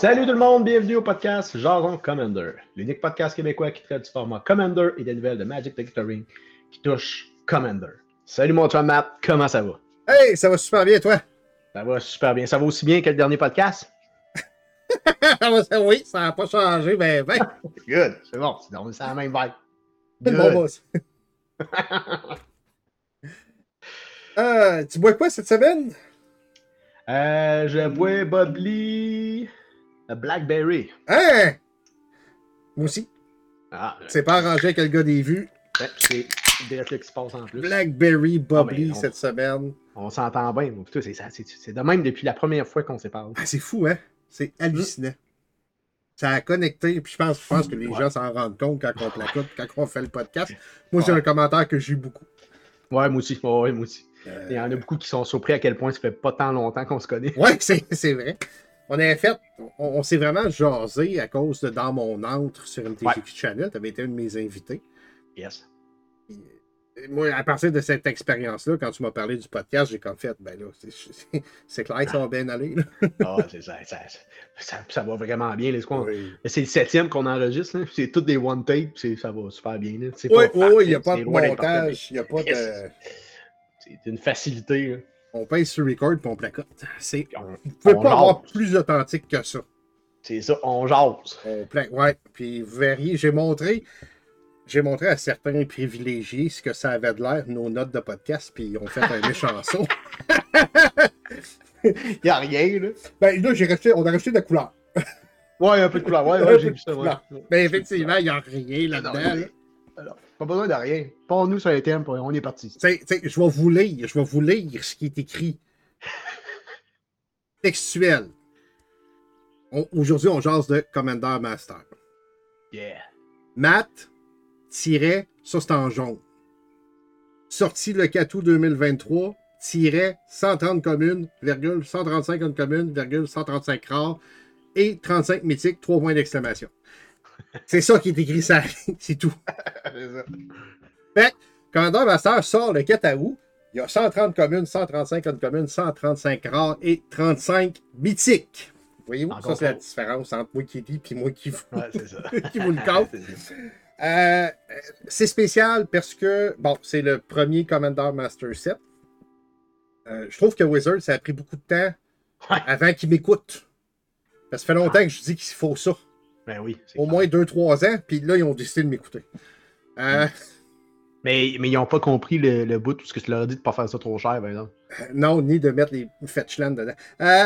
Salut tout le monde, bienvenue au podcast Jaron Commander, l'unique podcast québécois qui traite du format Commander et des nouvelles de Magic the Gathering qui touchent Commander. Salut mon chum Matt, comment ça va? Hey, ça va super bien, toi? Ça va super bien. Ça va aussi bien que le dernier podcast? oui, ça n'a pas changé, mais ben. Good, c'est bon, c'est la même vibe. C'est bon boss. euh, tu bois quoi cette semaine? Euh, je bois Bubbly Blackberry. Hein? Moi aussi. Ah, c'est pas arrangé avec le gars des vues. c'est des qui se passe en plus. Blackberry Bubbly Ah, on- cette semaine. On s'entend bien. C'est ça, c'est- c'est de même depuis la première fois qu'on s'est parlé. Ah, c'est fou, hein? C'est hallucinant. Ça a connecté, puis je pense, je pense que les Ouais. gens s'en rendent compte quand on placote, quand on fait le podcast. Moi, j'ai Ouais. un commentaire que j'ai eu beaucoup. Ouais, moi aussi. Ouais, moi aussi. Euh, Il y en a beaucoup qui sont surpris à quel point ça fait pas tant longtemps qu'on se connaît. Ouais, c'est vrai. On avait fait, on, on s'est vraiment jasé à cause de Dans mon antre sur MTGQ Ouais. Channel. Tu avais été un de mes invités. Yes. Et Moi, à partir de cette expérience-là, quand tu m'as parlé du podcast, j'ai comme fait, ben là, c'est- clair que ça va bien aller. Ah, c'est ça, ça, ça, ça va vraiment bien. Les. Oui, C'est le septième qu'on enregistre. là. C'est toutes des one tape. c'est- Ça va super bien. là. Oui, oui, il n'y a pas de montage, il n'y a pas de. C'est une facilité. là. On pèse sur record puis on placote. C'est... On- Vous ne pouvez on pas avoir plus authentique que ça. C'est ça, on jase. On pla- Ouais, puis vous verriez, j'ai montré. J'ai montré à certains privilégiés ce que ça avait de l'air, nos notes de podcast, puis ils ont fait un méchant saut. Il n'y a rien. Là. Ben là, j'ai on a rajouté de la couleur. Ouais, un peu de couleur. Ouais, ouais, j'ai vu ça. Ouais. Mais effectivement, il n'y a rien là-dedans. alors, pas besoin de rien. Pas nous sur les thèmes, on est parti. Je vais vous lire, je vais vous lire ce qui est écrit. Textuel. Aujourd'hui, on jase de Commander Master. Yeah. Matt, tiret, ça c'est en jaune. Sorti le 4 août 2023, tiret 130 communes, virgule, 135 communes, virgule, 135 rares et 35 mythiques, 3 points d'exclamation. C'est ça qui est écrit ça, c'est tout. C'est ça. Fait que Commander Master sort le 4 août. Il y a 130 communes, 135 communes, 135 rares et 35 mythiques. Voyez-vous, ça c'est la différence entre moi qui dis et moi qui vous, Ouais, c'est ça. qui vous le compte. Euh, c'est spécial parce que, bon, c'est le premier Commander Master set. Euh, je trouve que Wizard, ça a pris beaucoup de temps Ouais. avant qu'il m'écoute. Parce que ça fait longtemps que je dis qu'il faut ça. Ben oui. Au clair. moins 2-3 ans, puis là, ils ont décidé de m'écouter. Euh, Mais, mais ils n'ont pas compris le, le bout, parce que tu leur as dit de ne pas faire ça trop cher, par exemple. Non, ni de mettre les fetchlands dedans. Euh,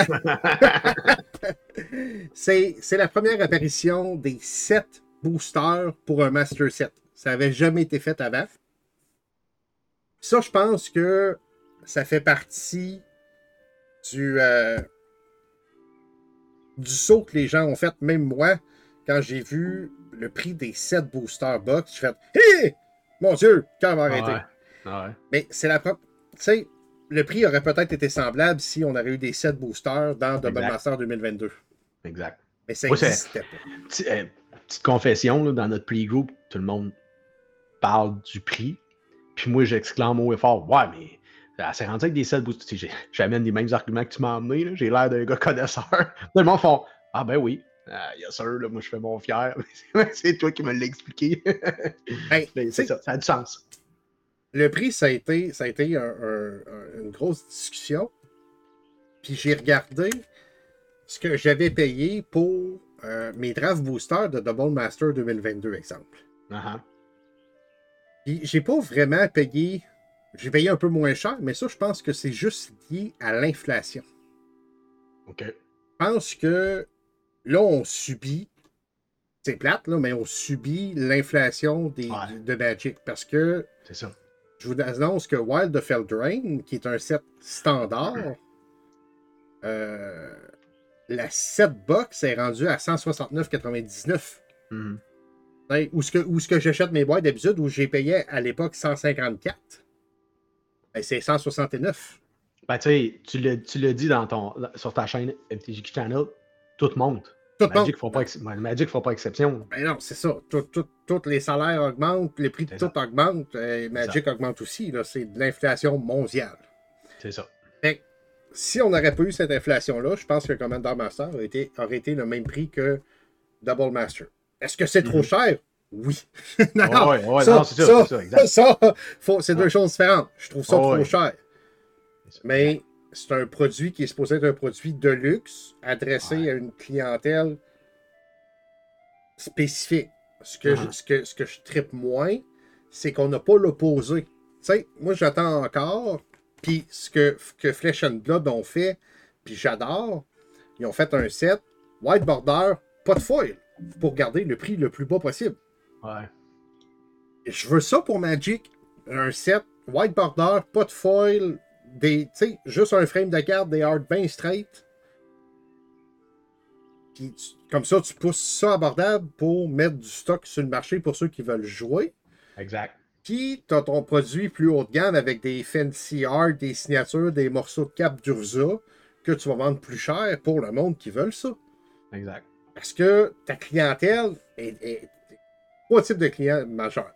c'est la première apparition des 7 boosters pour un Master Set. Ça n'avait jamais été fait avant. Ça, je pense que ça fait partie du, euh, du saut que les gens ont fait. Même moi, quand j'ai vu le prix des 7 boosters box, j'ai fait Hé! Mon Dieu, quand va arrêter? Ouais. Ouais. Mais c'est la propre. Tu sais, le prix aurait peut-être été semblable si on avait eu des 7 boosters dans Double Exact. Master 2022. Exact. Mais ça n'existait pas. Euh, petite confession, là, dans notre playgroup, tout le monde parle du prix. Puis moi, j'exclame haut et fort Ouais, mais c'est rendu avec des 7 boosters. Tu sais, j'ai- J'amène les mêmes arguments que tu m'as amené. là. J'ai l'air d'un gars connaisseur. Tout le monde font Ah, ben oui. Ah, yes, sir, là, moi je fais mon fier. c'est toi qui me l'as expliqué. Hey, Mais tu c'est ça, ça a du sens. le prix, ça a été, ça a été un- un- un- une grosse discussion. Puis j'ai regardé ce que j'avais payé pour euh, mes draft boosters de Double Master 2022, exemple. Uh-huh. Puis j'ai pas vraiment payé. J'ai payé un peu moins cher, mais ça, je pense que c'est juste lié à l'inflation. OK. Je pense que là, on subit. C'est plate, là, mais on subit l'inflation des, Ouais. de Magic. Parce que C'est ça. je vous annonce que Wild of Eldraine, qui est un set standard, euh, la 7 box est rendue à 169,99. Mhm. Hey, Où ce que, où ce que j'achète mes boîtes d'habitude, où j'ai payé à l'époque 154, ben, c'est 169. Ben, tu sais, tu l'as- tu l'as dit dans ton, sur ta chaîne MTGQ Channel, tout monte. Tout. Magic ne fera, pas Magic exception. Ben non, c'est ça. Tout- tout- Tous les salaires augmentent, les prix de tout augmentent. euh, Magic augmente aussi. C'est de l'inflation mondiale. C'est ça. Fait que si on n'aurait pas eu cette inflation-là, je pense que Commander Master aurait été, aurait été le même prix que Double Master. Est-ce que c'est trop Mhm. cher? Oui. non, Ouais, ouais, ouais, ça, non, c'est ça, ça, c'est ça, deux Ouais. choses différentes. Je trouve ça trop cher. Mais c'est un produit qui est supposé être un produit de luxe, adressé Ouais. à une clientèle spécifique. Ce que, je, Mhm. ce que, ce que je tripe moins, c'est qu'on n'a pas l'opposé. Tu sais, moi j'attends encore, puis ce que, que Flesh and Blood ont fait, puis j'adore, ils ont fait un set, white border, pas de foil, pour garder le prix le plus bas possible. Ouais. Je veux ça pour Magic. Un set, white border, pas de foil, des, tu sais, juste un frame de carte, des hard bien straight. Puis tu- comme ça, tu pousses ça abordable pour mettre du stock sur le marché pour ceux qui veulent jouer. Exact. Puis tu as ton produit plus haut de gamme avec des fancy art, des signatures, des morceaux de cap d'Urza que tu vas vendre plus cher pour le monde qui veulent ça. Exact. Parce que ta clientèle est, est- trois types de clients majeurs.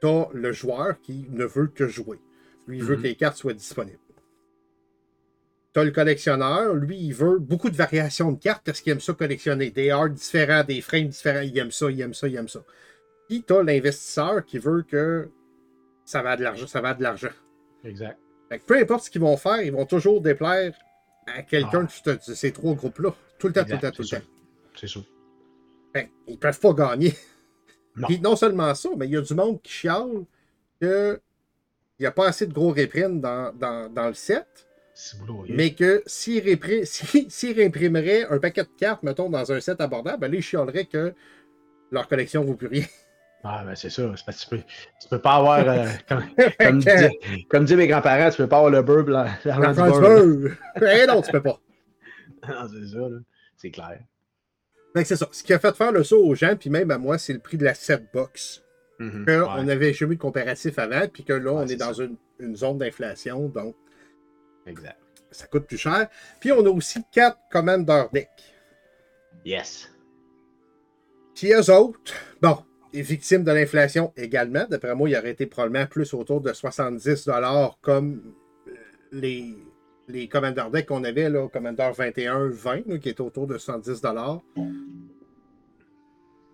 Tu as le joueur qui ne veut que jouer. Lui, il veut Mhm. que les cartes soient disponibles. Tu as le collectionneur, lui, il veut beaucoup de variations de cartes parce qu'il aime ça collectionner. Des arts différents, des frames différents, il aime ça, il aime ça, il aime ça. Puis tu as l'investisseur qui veut que ça va de l'argent, ça va de l'argent. Exact. Fait que peu importe ce qu'ils vont faire, ils vont toujours déplaire à quelqu'un Ah. de ce- de ces trois groupes-là. Tout le temps, tout le temps, tout le temps. C'est sûr. Fait ils peuvent pas gagner. Non. Puis non seulement ça, mais il y a du monde qui chiale que n'y a pas assez de gros reprints dans, dans, dans le set, C'est boulot. oui. mais que s'ils si- réimprimeraient un paquet de cartes, mettons, dans un set abordable, ben là, ils chialeraient que leur collection ne vaut plus rien. Ah, ben c'est ça. Parce que tu peux, tu peux pas avoir. euh, comme, comme disaient mes grands-parents, tu peux pas avoir le beurre blanc. La France beurre. Eh non, tu peux pas. Non, c'est ça, là. C'est clair. Que c'est ça. Ce qui a fait faire le saut aux gens, puis même à moi, c'est le prix de la set box. Qu'on Ouais. n'avait jamais eu de comparatif avant, puis que là, Ouais, on est dans une, une zone d'inflation, donc Exact. ça coûte plus cher. Puis on a aussi quatre Commander Deck. Yes. Puis eux autres, bon, est victime de l'inflation également. D'après moi, il aurait été probablement plus autour de 70 comme euh, les, les Commander Deck qu'on avait, là, Commander 21-20, là, qui est autour de 70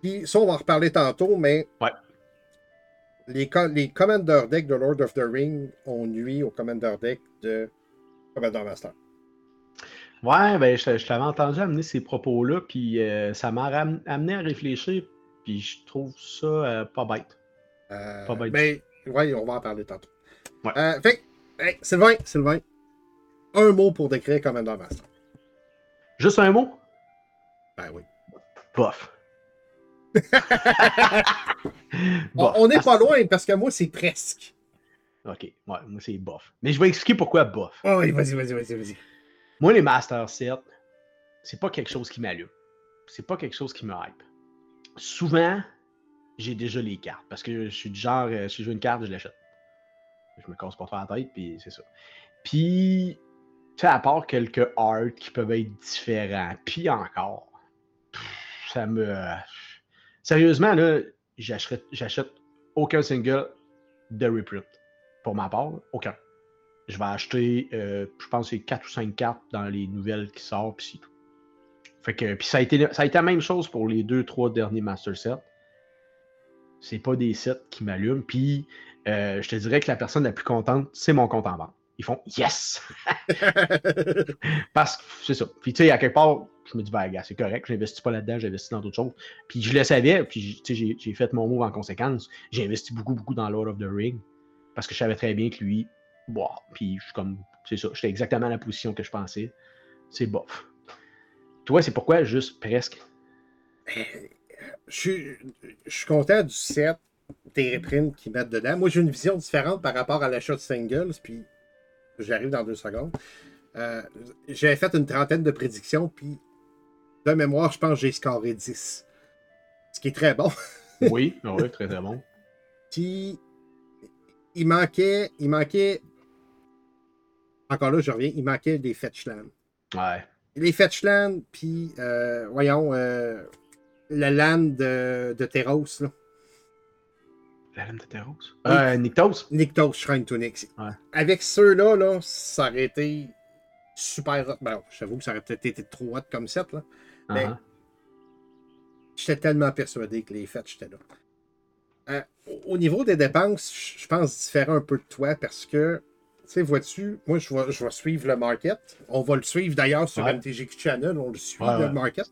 Puis ça, on va en reparler tantôt, mais Ouais. Les, les Commander Deck de Lord of the Ring ont nuit au Commander Deck de Commander Master. Ouais, ben, je, je t'avais entendu amener ces propos-là, puis euh, ça m'a amené à réfléchir, puis je trouve ça euh, pas bête. Euh, Pas bête. ben, ouais, on va en parler tantôt. Ouais. Fait hey, Sylvain, Sylvain, un mot pour décrire Commander Master. Juste un mot? Ben oui. Bof. On- n'est pas loin parce que moi, c'est presque. Ok, ouais, moi c'est bof. Mais je vais expliquer pourquoi bof. Oh, oui, vas-y, vas-y, vas-y, vas-y. Moi, les Master Set, c'est pas quelque chose qui m'allume. C'est pas quelque chose qui me hype. Souvent, j'ai déjà les cartes. Parce que je suis du genre, euh, si je veux une carte, je l'achète. Je me casse pas trop la tête, puis c'est ça. Puis, tu sais, à part quelques arts qui peuvent être différents, puis encore, ça me. Sérieusement, là, j'achète aucun single de reprint. Pour ma part, aucun. Je vais acheter, euh, je pense, que c'est 4 ou 5 cartes dans les nouvelles qui sortent, puis tout. Fait que, puis ça a, été, la même chose pour les deux, trois derniers Master Sets. C'est pas des sets qui m'allument. Puis, euh, je te dirais que la personne la plus contente, c'est mon compte en banque. Ils font Yes! Parce que c'est ça. Puis, tu sais, à quelque part, je me dis, ben, gars, c'est correct, j'investis pas là-dedans, j'investis dans d'autres choses. Puis, je le savais, puis, tu sais, j'ai- j'ai fait mon move en conséquence. J'ai investi beaucoup, beaucoup dans Lord of the Ring. Parce que je savais très bien que lui, bon, puis je suis comme, c'est ça, j'étais exactement à la position que je pensais. C'est bof. Toi, c'est pourquoi juste presque? Je suis, je suis content du set, des reprints qu'ils mettent dedans. Moi, j'ai une vision différente par rapport à l'achat de singles, puis j'arrive dans deux secondes. Euh, J'avais fait une trentaine de prédictions, puis de mémoire, je pense que j'ai scoré 10. Ce qui est très bon. Oui, oui, très très bon. Puis, il manquait, il manquait, encore là, je reviens, il manquait des fetchlands. Ouais. Les fetchlands, puis, euh, voyons, euh, le land de, de Terros, là. La lame de Terros. Euh, Nyctos. Nyctos Shrine to Nyx. Ouais. Avec ceux-là, là, ça aurait été super hot. Ben, j'avoue que ça aurait peut-être été trop hot comme set, là. Mais Uh-huh. j'étais tellement persuadé que les fêtes, j'étais là. Euh, au niveau des dépenses, je pense différent un peu de toi parce que, tu sais, vois-tu, moi, je vais, je vais suivre le market. On va le suivre d'ailleurs sur Ouais. MTGQ Channel, on le suit, Ouais, le ouais. market.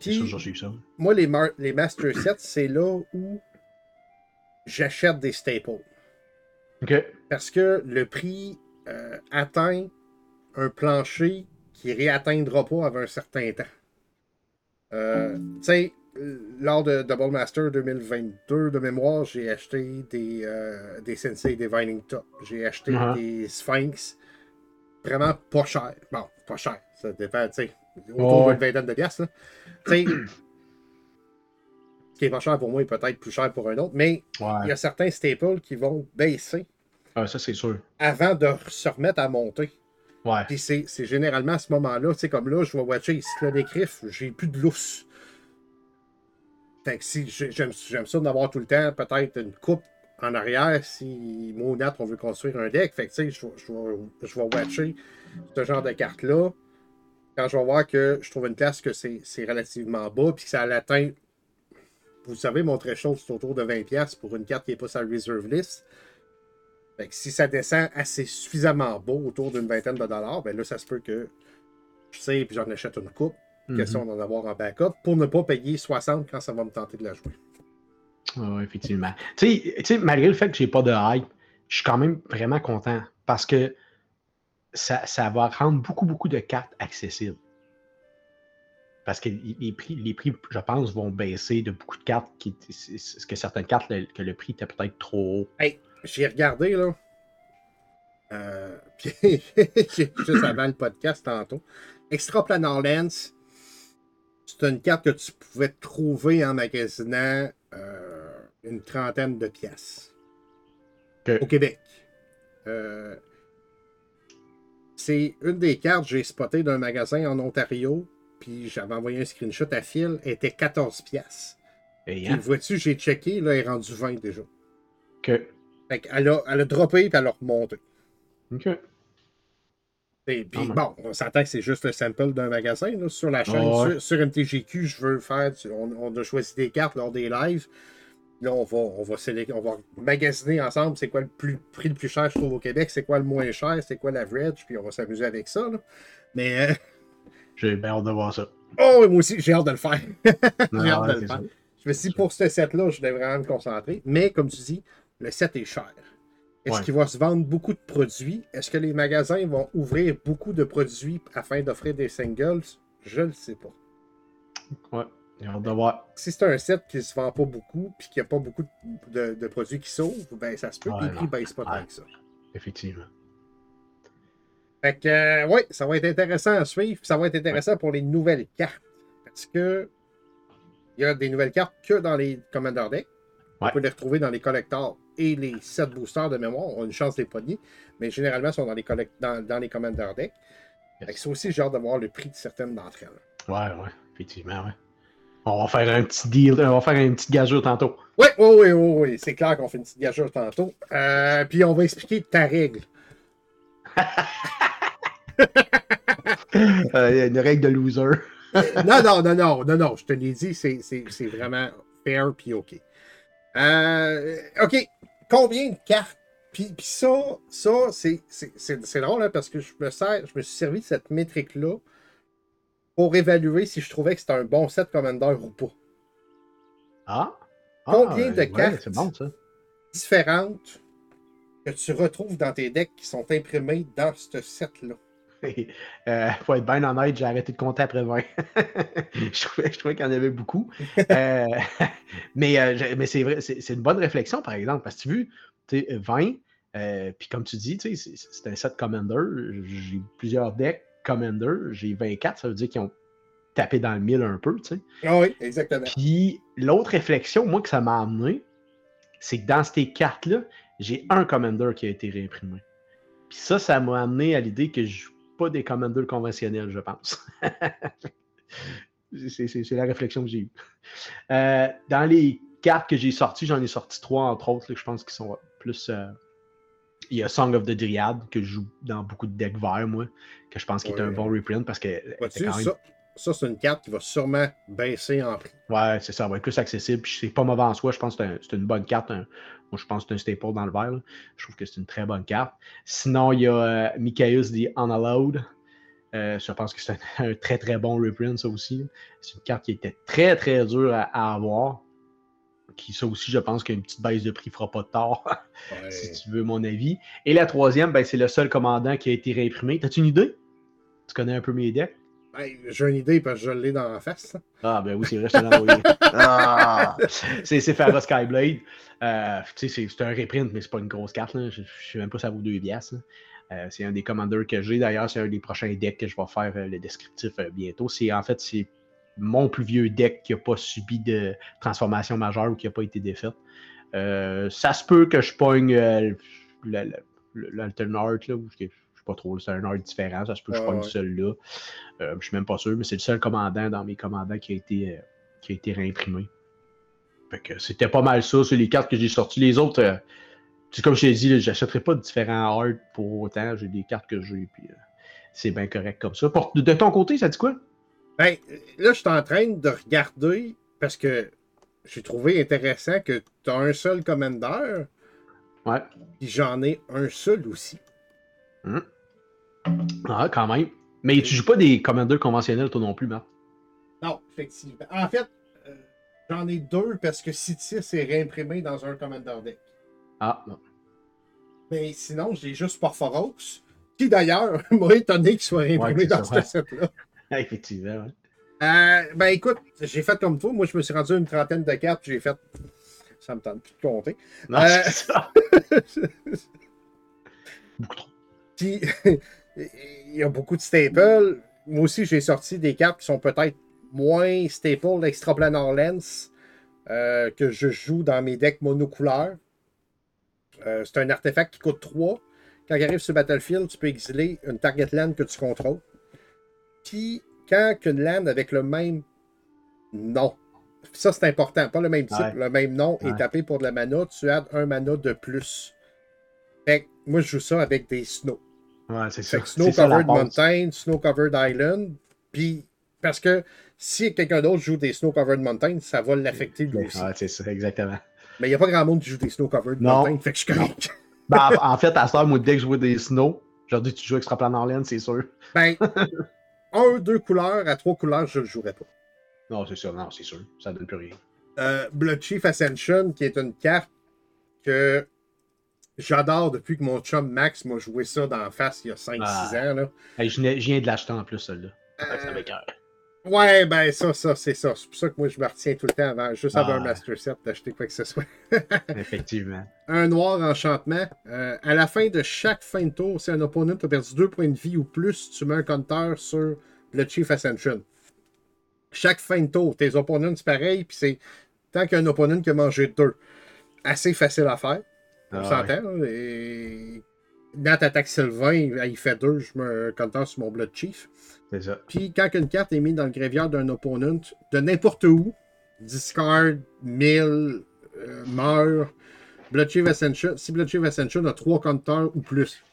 Puis, sûr, ça. moi, les, mar- les Master Sets, c'est là où j'achète des staples. OK. Parce que le prix euh, atteint un plancher qui ne réatteindra pas avant un certain temps. Euh, tu sais, lors de Double Master 2022, de mémoire, j'ai acheté des, euh, des Sensei Divining Top. J'ai acheté Uh-huh. des Sphinx vraiment pas cher. Bon, pas cher. Ça dépend, tu sais, autour Ouais. d'une vingtaine de piastres. Tu sais, ce qui est pas cher pour moi est peut-être plus cher pour un autre, mais il y a certains staples qui vont baisser Ah, ça, c'est sûr. avant de se remettre à monter. Ouais. Puis c'est généralement à ce moment-là, tu sais, comme là, je vais watcher ici là, des griffes, j'ai plus de lousse. Fait que si j'ai- j'aime ça d'avoir tout le temps peut-être une coupe en arrière si moi ou Nat on veut construire un deck. Fait que tu sais, je, vais- je, vais- je vais watcher ce genre de carte-là. Quand je vais voir que je trouve une classe que c'est c'est relativement bas, puis que ça l'atteint. Vous savez, mon threshold, c'est autour de 20$ pour une carte qui n'est pas sur la reserve list. Fait que si ça descend assez suffisamment bas, autour d'une vingtaine de dollars, ben là, ça se peut que je sais puis j'en achète une coupe. Mhm. Question d'en avoir en backup pour ne pas payer 60 quand ça va me tenter de la jouer. Ouais, effectivement. Tu sais- tu sais, malgré le fait que j'ai pas de hype, je suis quand même vraiment content parce que ça, ça va rendre beaucoup, beaucoup de cartes accessibles. Parce que les prix, les prix, je pense, vont baisser de beaucoup de cartes qui, c'est- que certaines cartes, le- que le prix était peut-être trop haut. Hey, j'ai regardé, là. Euh, puis, juste avant le podcast tantôt. Extraplanar Lens, c'est une carte que tu pouvais trouver en magasinant euh, une trentaine de pièces. Au Québec. Euh, c'est une des cartes que j'ai spotées d'un magasin en Ontario, puis j'avais envoyé un screenshot à Phil, elle était 14 pièces. Et, Puis hein, vois-tu, j'ai checké, là, elle est rendue 20 déjà. que, Fait qu'elle a, elle a droppé, puis elle a remonté. ok. Et puis, bon, on s'entend que c'est juste le sample d'un magasin. là, sur la chaîne, ouais. sur, sur MTGQ, je veux faire. On, on a choisi des cartes lors des lives. Là, on va, on va, on va magasiner ensemble c'est quoi le plus, prix le plus cher, je trouve, au Québec, c'est quoi le moins cher, c'est quoi l'average, puis on va s'amuser avec ça. là. Mais, euh, J'ai bien hâte de voir ça. oh, oui, moi aussi, j'ai hâte de le faire. J'ai hâte ouais, de le faire. ça. Je me suis dit, pour ce set-là, je devrais vraiment me concentrer. Mais, comme tu dis, le set est cher. Est-ce Ouais. qu'il va se vendre beaucoup de produits? Est-ce que les magasins vont ouvrir beaucoup de produits afin d'offrir des singles? Je ne sais pas. Ouais, j'ai hâte de voir. Si c'est un set qui ne se vend pas beaucoup puis qu'il n'y a pas beaucoup de, de produits qui s'ouvrent, ben ça se peut que Ouais, les prix ne baissent pas tant que ça. Effectivement. Fait que, euh, ouais, ça va être intéressant à suivre. Ça va être intéressant pour les nouvelles cartes. Parce que il y a des nouvelles cartes que dans les Commander Deck. On Ouais. peut les retrouver dans les collectors et les 7 boosters de mémoire. On a une chance de les pogner. Mais généralement, ils sont dans les, collect- dans, dans les Commander Deck. Fait que c'est aussi genre de voir le prix de certaines d'entre elles. Ouais, ouais, effectivement, ouais. On va faire un petit deal, on va faire une petite gageure tantôt. Oui, oui, oui, oui, oui. C'est clair qu'on fait une petite gageure tantôt. Euh, puis on va expliquer ta règle. Euh, il y a une règle de loser. non, non, non, non, non, non, je te l'ai dit, c'est, c'est, c'est vraiment fair puis OK. Euh, OK, combien de cartes? Puis, puis ça, ça c'est, c'est, c'est, c'est drôle hein, parce que je me, sers, je me suis servi de cette métrique-là pour évaluer si je trouvais que c'était un bon set Commander ou pas. Ah? Combien Ah, de ouais, cartes? C'est bon, ça. Différentes que tu retrouves dans tes decks qui sont imprimées dans ce set-là? Euh, faut être bien honnête, j'ai arrêté de compter après 20. je trouvais, je trouvais qu'il y en avait beaucoup. Euh, mais euh, mais c'est vrai, c'est une bonne réflexion, par exemple, parce que tu vu, tu sais, 20, euh, puis comme tu dis, c'est un set Commander, j'ai plusieurs decks Commander, j'ai 24, ça veut dire qu'ils ont tapé dans le mille un peu, tu sais. Ah oui, exactement. Puis l'autre réflexion, moi, que ça m'a amené, c'est que dans ces cartes-là, j'ai un Commander qui a été réimprimé. Puis ça, ça m'a amené à l'idée que je pas des Commanders conventionnels, je pense. c'est la réflexion que j'ai eue. Euh, dans les cartes que j'ai sorties, j'en ai sorti trois, entre autres, là, que je pense qui sont plus, euh, il y a Song of the Dryad que je joue dans beaucoup de decks verts, moi, que je pense qu'il est un bon reprint parce que. Vois-tu, quand même- ça, ça c'est une carte qui va sûrement baisser en prix. Ouais, c'est ça, elle va être plus accessible. Puis c'est pas mauvais en soi. Je pense que c'est un- c'est une bonne carte. un- moi, je pense que c'est un staple dans le vert. là. Je trouve que c'est une très bonne carte. Sinon, il y a euh, Michaeus Unallowed. Euh, je pense que c'est un, un très très bon reprint, ça aussi. C'est une carte qui était très très dure à, à avoir. Qui, ça aussi, je pense qu'une petite baisse de prix fera pas de tort, Ouais. si tu veux mon avis. Et la troisième, ben, c'est le seul commandant qui a été réimprimé. T'as-tu une idée? Tu connais un peu mes decks? Ben, J'ai une idée parce que je l'ai dans la face. là. Ah, ben oui, c'est vrai, je te l'ai envoyé. Ah! c'est c'est Pharaoh Skyblade. Euh, tu sais, c'est c'est un reprint, mais c'est pas une grosse carte. Là. Je, je sais même pas si ça vaut 2 piastres. là. Euh, c'est un des commanders que j'ai. D'ailleurs, c'est un des prochains decks que je vais faire euh, le descriptif euh, bientôt. C'est en fait c'est mon plus vieux deck qui n'a pas subi de transformation majeure ou qui n'a pas été défaite. Euh, ça se peut que je pogne euh, l'Altern Art, là, ou je je sais pas trop, c'est un art différent. Ça se peut que je pogne ouais. celui-là. Euh, je suis même pas sûr, mais c'est le seul commandant dans mes commandants qui a été, euh, qui a été réimprimé. Fait que c'était pas mal ça, c'est les cartes que j'ai sorties. Les autres, euh, comme je t'ai dit, là, j'achèterai pas de différents art pour autant. J'ai des cartes que j'ai, puis euh, c'est bien correct comme ça. Pour- de, ton côté, ça dit quoi? Ben, là, je suis en train de regarder parce que j'ai trouvé intéressant que tu as un seul commander, Ouais. puis j'en ai un seul aussi. Ah, quand même. Mais tu joues pas des commandeurs conventionnels, toi non plus, Marc? Non, effectivement. En fait, euh, j'en ai deux parce que City est réimprimé dans un commander deck. Ah, bon. Mais sinon, j'ai juste Porphoros, qui d'ailleurs m'a étonné qu'il soit réimprimé Ouais, dans ce set-là. Effectivement, ouais. Euh, ben écoute, j'ai fait comme toi. Moi, je me suis rendu à une trentaine de cartes, j'ai fait. Ça me tente plus de compter. Non, Euh, c'est ça. Beaucoup trop. Puis, il y a beaucoup de staples. Moi aussi, j'ai sorti des cartes qui sont peut-être moins staples extraplanar lens euh, que je joue dans mes decks monocouleurs. Euh, c'est un artefact qui coûte 3. Quand il arrive sur Battlefield, tu peux exiler une target land que tu contrôles. Puis, quand une land avec le même nom, ça c'est important, pas le même type, Ouais. le même nom est tapé pour de la mana, tu as un mana de plus. Fait que moi, je joue ça avec des snows. Ouais, c'est ça. Snow Covered. Mountain, Snow Covered Island. Puis, parce que si quelqu'un d'autre joue des Snow Covered Mountain, ça va l'affecter lui aussi. Ouais, c'est ça, exactement. Mais il n'y a pas grand monde qui joue des Snow Covered. Mountain. Fait que je suis correct. Ben, en, fait, à ce heure, moi, dès que je vois des snow, aujourd'hui, tu joues extra plan laine, c'est sûr. Ben, un, deux couleurs, à trois couleurs, je ne le jouerai pas. Non, c'est sûr, non, c'est sûr. Ça donne plus rien. Euh, Blood Chief Ascension, qui est une carte que j'adore depuis que mon chum Max m'a joué ça dans la face il y a 5-6 Ah. ans. Là. Hey, je, viens de l'acheter en plus, celle-là. Euh. Ouais, ben ça, ça, c'est ça. C'est pour ça que moi, je me retiens tout le temps avant, juste avant Ah. un Master Set, d'acheter quoi que ce soit. Effectivement. un noir enchantement. Euh, à la fin de chaque fin de tour, si un opponent a perdu deux points de vie ou plus, tu mets un compteur sur le Chief Ascension. Chaque fin de tour, tes opponents, c'est pareil, puis c'est tant qu'un opponent qui a mangé deux. Assez facile à faire, on Ah, ouais. s'entend. là, Et... Nat attaque Sylvain, il fait deux, je mets un compteur sur mon Blood Chief. C'est ça. Puis quand une carte est mise dans le graveyard d'un opponent, de n'importe où, discard, mill, euh, meurt, Blood Chief Ascension, si Blood Chief Ascension a trois compteurs ou plus,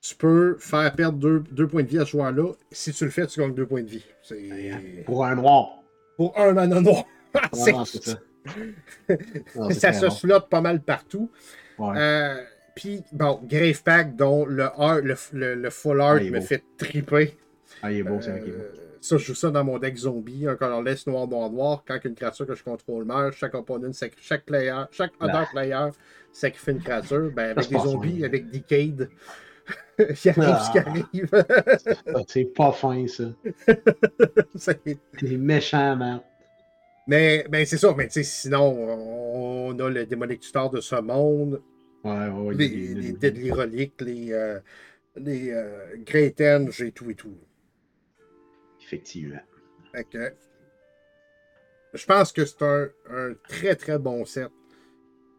tu peux faire perdre deux, deux points de vie à ce joueur-là. Si tu le fais, tu gagnes deux points de vie. C'est Pour un noir. pour un mana noir. C'est- Non, c'est ça. Non, ça se bon. flotte pas mal partout. Ouais. Euh, Puis, bon, Grave Pack, dont le, art, le, le- le full art Ah, me beau. fait triper. Ah, il est beau, c'est vrai qu'il est beau. Euh, ça, je joue ça dans mon deck zombie, un colorless noir, noir, noir. Quand une créature que je contrôle meurt, chaque opponent, chaque player, chaque other Ah. player sacrifie une créature. Ben, avec des zombies, fin. avec Decade, il arrive Ah. ce qui arrive. Ah, C'est pas fin, ça. C'est méchant, man. Mais ben, c'est ça, mais tu sais, sinon, on a le démonique tuteur de ce monde, Ouais, ouais, ouais. les, est- les Deadly Relics, les, euh, les euh, Great Enge et tout et tout. Effectivement. Fait que, je pense que c'est un, un très très bon set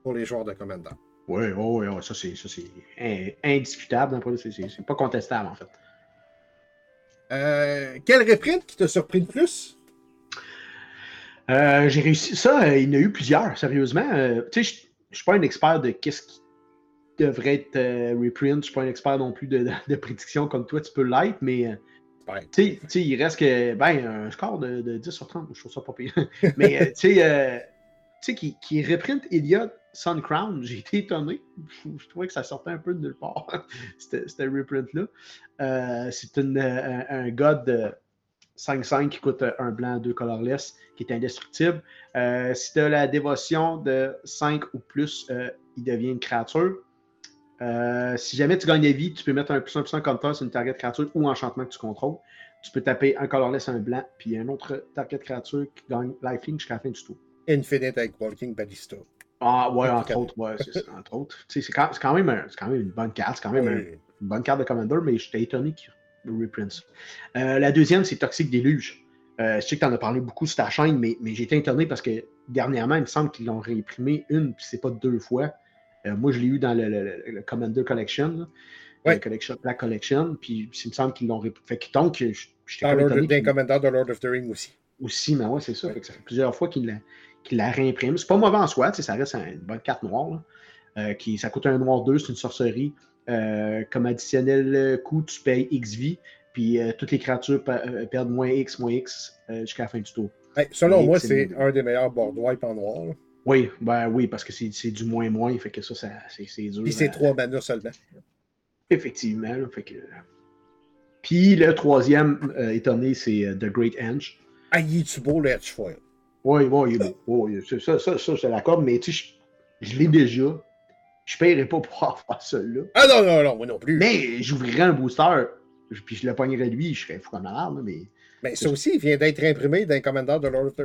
pour les joueurs de Commander. Oui, oui, oui, ça c'est ça, c'est in- indiscutable. hein, c'est- pas contestable en fait. Euh, quel reprint qui t'a surpris le plus? Euh, j'ai réussi ça, euh, il y en a eu plusieurs, sérieusement. Euh, tu sais, je suis pas un expert de qu'est-ce qui devrait être reprint. Je ne suis pas un expert non plus de, de, de prédiction comme toi, tu peux l'être, mais tu sais, il reste que ben, un score de, de 10 sur 30, je trouve ça pas pire. mais tu sais, qui, qui reprint Elliot Sun Crown, j'ai été étonné. Je, je trouvais que ça sortait un peu de nulle part, c'était c'était reprint-là. C'est un, un gars de 5-5 qui coûte un blanc, deux colorless, qui est indestructible. Euh, si tu as la dévotion de 5 ou plus, euh, il devient une créature. Euh, si jamais tu gagnes des vies, tu peux mettre un plus 1 plus 1 counter sur une target créature ou enchantement que tu contrôles. Tu peux taper un colorless, un blanc, puis un autre target créature qui gagne lifelink jusqu'à la fin du tour. Infinite avec Walking Ballista. Ah ouais, entre autres, ouais, c'est entre autres. C'est quand, c'est quand, même un- c'est quand même une bonne carte, c'est quand même un- une bonne carte de Commander, mais j'étais étonné qu'il Euh, la deuxième, c'est Toxic Deluge. Euh, je sais que tu en as parlé beaucoup sur ta chaîne, mais, mais j'ai été étonné parce que dernièrement, il me semble qu'ils l'ont réimprimé une, puis c'est pas deux fois. Euh, moi, je l'ai eu dans le, le- le- le Commander Collection. Ouais. La Collection, puis il me semble qu'ils l'ont réimprimé. Fait que donc, j'étais Lord- étonné. Commandant de Lord of the Ring aussi. aussi, mais ouais, c'est ça. Ouais. Fait que ça fait plusieurs fois qu'il la, qu'il la réimprime. C'est pas mauvais en soi, ça reste un- une bonne carte noire. là. Qui, ça coûte un noir 2, c'est une sorcerie. Euh, comme additionnel euh, coût, tu payes XV, puis euh, toutes les créatures perdent moins X, moins X euh, jusqu'à la fin du tour. Hey, selon moi, c'est un des meilleurs board wipe en noir. là. Oui, ben oui, parce que c'est du moins moins, fait que ça, ça c'est dur. Puis c'est trois mana seulement. Effectivement, là, fait que. Puis le troisième étonné, c'est The Great Henge. Ah, il est-tu beau le Hedgefoil? Oui, oui, il est beau. C'est ça, ça, ça, je l'accorde, mais tu sais, je, je l'ai déjà. Je ne paierais pas pour avoir celui-là. Ah non, non, non, moi non plus. Mais, Mais j'ouvrirais un booster, puis je le pognerais lui, je serais fou comme malade, là, mais. ça aussi, il vient d'être imprimé d'un commandant de Lord of the.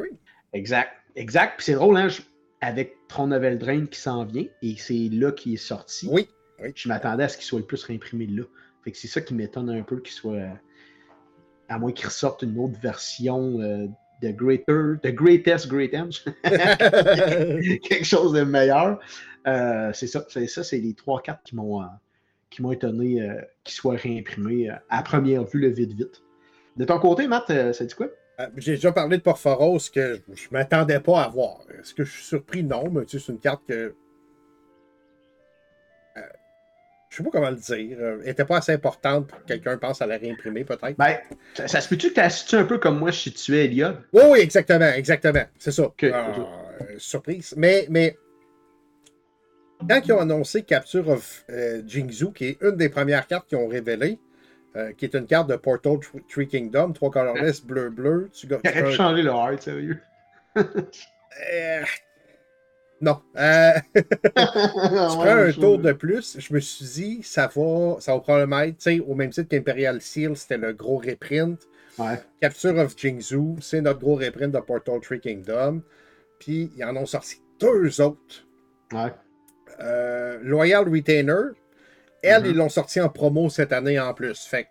Exact. Exact. Puis c'est drôle, hein, je- avec Tron Novel Drain qui s'en vient, et c'est là qu'il est sorti. Oui, oui. Je m'attendais à ce qu'il soit le plus réimprimé là. Fait que c'est ça qui m'étonne un peu qu'il soit. À moins qu'il ressorte une autre version euh, de Greater, de Greatest Great quelque chose de meilleur. Euh, c'est ça, c'est ça, c'est les trois cartes qui m'ont euh, qui m'ont étonné euh, qu'ils soient réimprimés euh, à première vue le vite vite. De ton côté, Matt, ça dit quoi? J'ai déjà parlé de Porphoros que je ne m'attendais pas à voir. Est-ce que je suis surpris? Non, mais tu sais, c'est une carte que. Je sais pas comment le dire. Elle n'était pas assez importante pour que quelqu'un pense à la réimprimer, peut-être. Ben, ça, ça se peut-tu que tu as situé un peu comme moi je situais Eliod? Oui, oui, exactement, exactement. C'est ça. Euh, surprise. Mais, mais quand ils ont annoncé Capture of euh, Jingzhou, qui est une des premières cartes qu'ils ont révélées, euh, qui est une carte de Portal Tree Kingdom, trois colorless, bleu, bleu, tu, tu aurait pu changer le art, sérieux. Euh, non. Euh, tu prends un tour de plus, je me suis dit, ça va, ça va probablement être, tu sais, au même titre qu'Imperial Seal, c'était le gros reprint. Ouais. Capture of Jingzhou, c'est notre gros reprint de Portal Tree Kingdom. Puis, ils en ont sorti deux autres. Ouais. Euh, Loyal Retainer, elle, Mhm. ils l'ont sorti en promo cette année en plus. Fait que,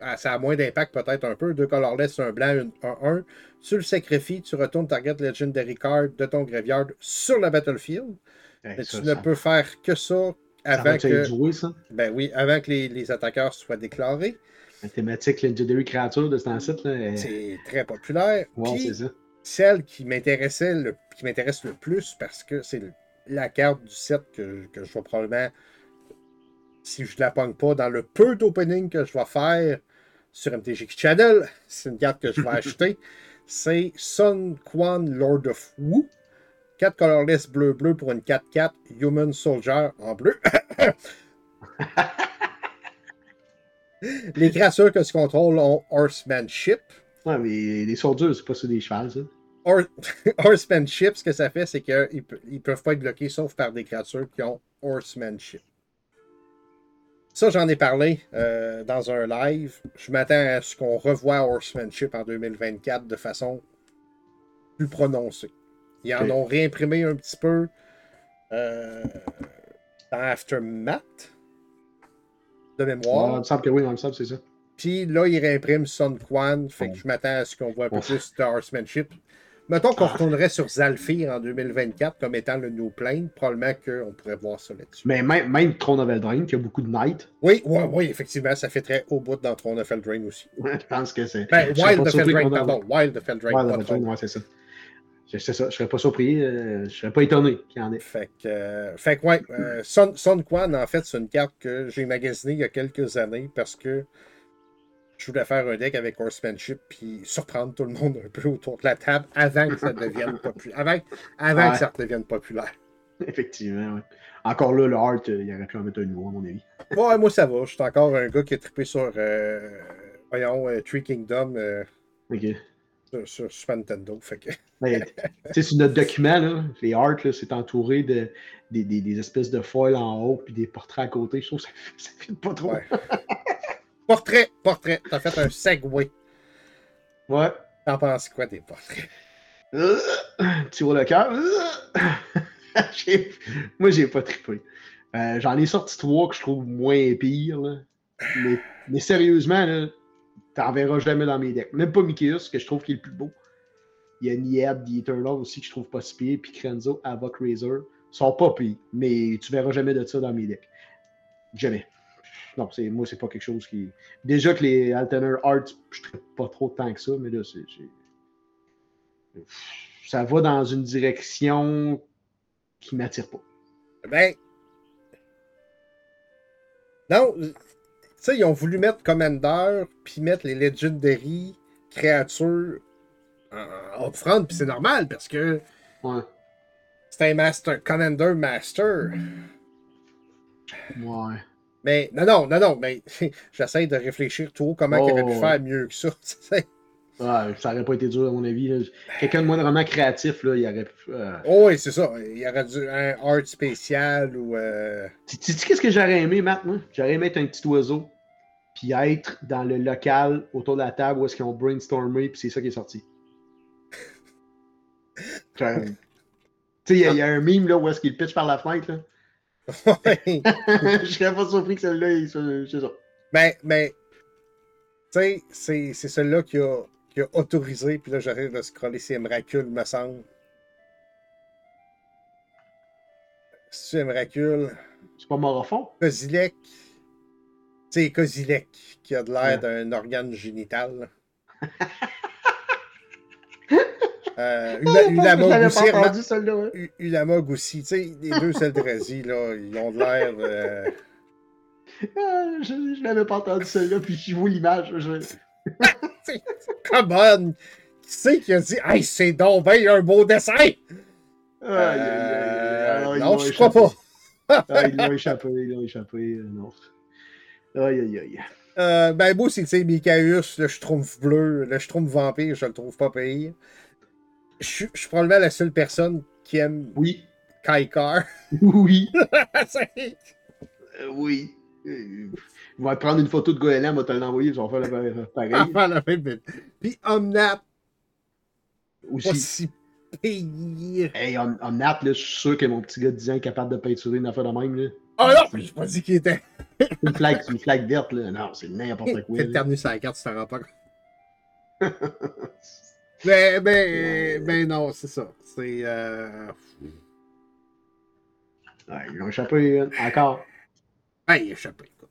ah, ça a moins d'impact peut-être un peu. Deux colorless, un blanc, une- un 1. Tu le sacrifies, tu retournes Target Legendary Card de ton graveyard sur la battlefield. Hey, Mais ça, tu ne ça- peux faire que ça ça avant être que, joué, ça? ben oui, avant que les, les attaqueurs soient déclarés. La thématique Legendary Creature de ce site là. est- C'est très populaire. Puis, ça. celle qui m'intéressait le, qui m'intéresse le plus parce que c'est le- la carte du set que, que je vais probablement, si je la pogne pas dans le peu d'opening que je vais faire sur MTG Channel, c'est une carte que je vais acheter. C'est Sun Quan Lord of Wu. 4 colorless bleu-bleu pour une 4-4 Human Soldier en bleu. Les créatures que tu contrôles ont Horsemanship. Ouais, mais les soldats, c'est pas sur des chevals, ça. Hor- Horsemanship, ce que ça fait, c'est qu'ils ne peuvent pas être bloqués sauf par des créatures qui ont Horsemanship. Ça, j'en ai parlé euh, dans un live. Je m'attends à ce qu'on revoie Horsemanship en 2024 de façon plus prononcée. Ils en ont réimprimé un petit peu euh, dans Aftermath de mémoire. Il me oui, c'est ça. Puis là, il réimprime Sun Quan. Fait que je m'attends à ce qu'on voit un peu plus de horsemanship. Mettons qu'on Ah. retournerait sur Zalfir en 2024 comme étant le new plane. Probablement qu'on pourrait voir ça là-dessus. Mais même, même Throne of Eldraine, qui a beaucoup de Night, Oui, oui, oui, effectivement, ça fait très haut bout dans Throne of Eldraine aussi. je pense que c'est. Ben, Wild of Eldraine, pardon. Wild of Eldraine. Wild of Eldraine, Throne. ouais, c'est ça. C'est ça, je serais pas surpris, euh, je serais pas étonné qu'il y en ait. Fait que, euh, fait que ouais, euh, Sun, Sun Quan, en fait, c'est une carte que j'ai magasinée il y a quelques années parce que je voulais faire un deck avec Horsemanship puis surprendre tout le monde un peu autour de la table avant que ça devienne populaire. Avant, avant Ouais. que ça devienne populaire. Effectivement, ouais. Encore là, le Art, euh, il aurait pu en mettre un nouveau, à mon avis. Ouais, moi ça va. Je suis encore un gars qui est trippé sur, euh, voyons, euh, Tree Kingdom euh, Ok. sur, sur Super Nintendo. Fait que, sais, sur notre document, là, les art, là, c'est entouré de, des, des- des espèces de foils en haut puis des portraits à côté. Je trouve que ça, ça fait pas trop. Ouais. portrait, portrait. T'as fait un segway. Ouais. T'en penses quoi des portraits? Euh, tu vois le cœur? Euh. Moi, j'ai pas trippé. Euh, J'en ai sorti trois que je trouve moins pires. là. Mais, mais sérieusement, t'en verras jamais dans mes decks. Même pas Mickeyus, que je trouve qui est le plus beau. Il y a Nied, The Eternal aussi, que je trouve pas si pire. Puis Krenzo, Avoc Razor. Ils sont pas pires. Mais tu verras jamais de ça dans mes decks. Jamais. Non, c'est, moi, c'est pas quelque chose qui. Déjà que les Alterner Arts, je traite pas trop de temps que ça, mais là, c'est. c'est- Ça va dans une direction qui m'attire pas. Ben. Non, tu sais, ils ont voulu mettre Commander, puis mettre les Legendary créatures en upfront, puis c'est normal parce que Ouais. c'est un Master, Commander Master. Ouais. Mais non, non, non, non, mais j'essaie de réfléchir tout haut comment Oh, il aurait pu ouais. faire mieux que ça. Ouais, ça aurait pas été dur, à mon avis. Quelqu'un de moins vraiment créatif, là, il aurait pu. euh, oh, oui, c'est ça. Il y aurait dû un art spécial ou. euh, Tu sais qu'est-ce que j'aurais aimé, Matt? moi? J'aurais aimé être un petit oiseau, puis être dans le local autour de la table où est-ce qu'ils ont brainstormé, puis c'est ça qui est sorti. Tu sais, il y, a- il y a un meme là, où est-ce qu'il pitch par la fenêtre. Là. Je serais pas surpris que celle-là, il soit. C'est ça. Mais, mais, tu sais, c'est, c'est celui-là qui a, qui a autorisé, puis là, j'arrive de scroller ses Miracule, me semble. C'est Miracule. C'est pas Morofon? Kozilek. C'est Kozilek qui a de l'air Ouais. d'un organe génital. euh, Ulamog aussi. entendu, Ulamog. Tu sais, les deux Eldrazi, là, ils ont de l'air. euh, Ah, je je l'avais pas entendu celle-là, puis je vois l'image. je- Come on! Qui c'est qui a dit Hey, c'est donc ben un beau dessin? Euh, Ah, non, l'ont je crois échappé. pas. Ah, ils l'ont échappé, ils l'ont échappé. non. Aïe, aïe, aïe. Euh, ben, moi, c'est, tu sais, Mikaeus, le Schtroumpf bleu, le Schtroumpf vampire, je le trouve pas pire. Je suis probablement la seule personne qui aime Oui, oui, C'est- euh, oui. Euh, Ils vont te prendre une photo de Goéland, va te l'envoyer, ils vont faire le pareil. La même. Puis Omnat, pas Aussi. si pire. Hey, on, on là, je suis sûr que mon petit gars de 10 ans est capable de peinturer une affaire de même. Là. Ah non, j'ai pas dit qu'il était. Une flag, une flag verte, là. Non, c'est n'importe quoi. T'es là. terminé sur la carte, tu t'en rends pas compte. Mais, mais, mais non, c'est ça. C'est. Euh... Ouais, ils l'ont échappé euh, encore. Ah, il a échappé. écoute.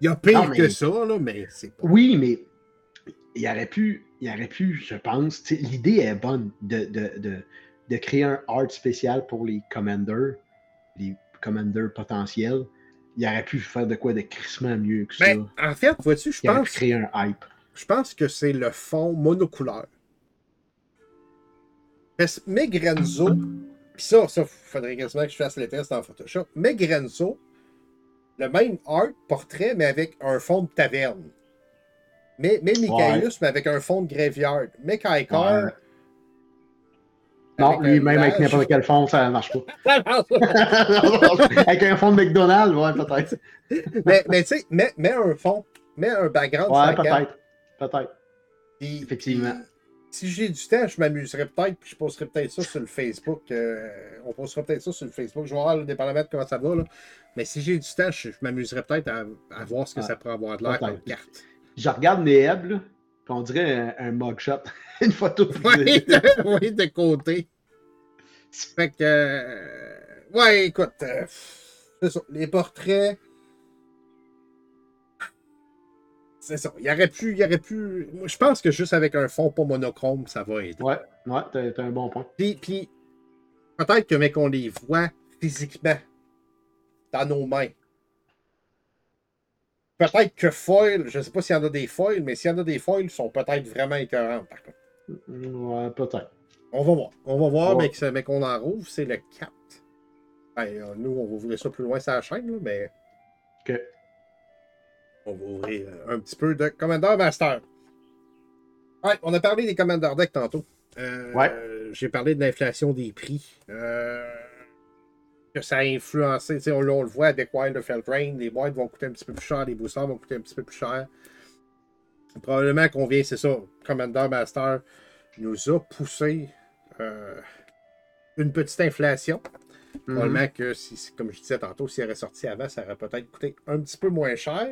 Il y a pire Non, mais- que ça, là, mais c'est pas. Oui, mais il aurait pu, il aurait pu, je pense, l'idée est bonne de, de, de, de créer un art spécial pour les commanders, les commanders potentiels. Il aurait pu faire de quoi de crissement mieux que ça. Mais en fait, vois-tu, je il aurait pu pense, créer un hype. Je pense que c'est le fond monocouleur. Megrenzo, pis ça, ça, faudrait quasiment que je fasse les tests en Photoshop. Megrenzo, le même art portrait, mais avec un fond de taverne. Mais, mais Michaeus, mais avec un fond de graveyard. Mais Kaikar. Ouais. Non, lui-même avec n'importe quel fond, ça marche pas. mais, avec un fond de McDonald's, ouais, peut-être. mais tu sais, mets, mets un fond, mets un background Ouais, peut-être. Peut-être. Effectivement. Si j'ai du temps, je m'amuserais peut-être, puis je posterai peut-être ça sur le Facebook. euh, on postera peut-être ça sur le Facebook. Je vais voir, dépendamment de comment ça va. Là. Mais si j'ai du temps, je, je m'amuserais peut-être à, à voir ce que Ouais. ça pourrait avoir de l'air comme carte. Je regarde Neheb, là, puis on dirait un, un mugshot. Une photo. Oui, de, oui, de côté. Fait que. euh, ouais, écoute. euh. Les portraits. C'est ça. Il aurait pu. Il aurait pu. Moi, je pense que juste avec un fond pas monochrome, ça va aider. Ouais, ouais, t'as t'as un bon point. Puis, puis peut-être que, mais qu'on les voit physiquement dans nos mains. Peut-être que foil, je ne sais pas s'il y en a des foils, mais s'il y en a des foils, ils sont peut-être vraiment écœurants, par contre. Ouais, peut-être. On va voir. On va voir, Ouais. mais, mais qu'on en rouvre, c'est le 4. Ben, euh, nous, on va ouvrir ça plus loin sur la chaîne, là, mais Ok. On va ouvrir euh, un petit peu de Commander Master. Ouais, on a parlé des Commander Deck tantôt. Euh, Ouais. J'ai parlé de l'inflation des prix. Euh, que ça a influencé. On, on le voit avec Wild of Feldrain, les boîtes vont coûter un petit peu plus cher, les boosters vont coûter un petit peu plus cher. Probablement qu'on vient, c'est ça, Commander Master nous a poussé euh, une petite inflation. Mhm. Probablement que, si, si- comme je disais tantôt, s'il aurait sorti avant, ça aurait peut-être coûté un petit peu moins cher.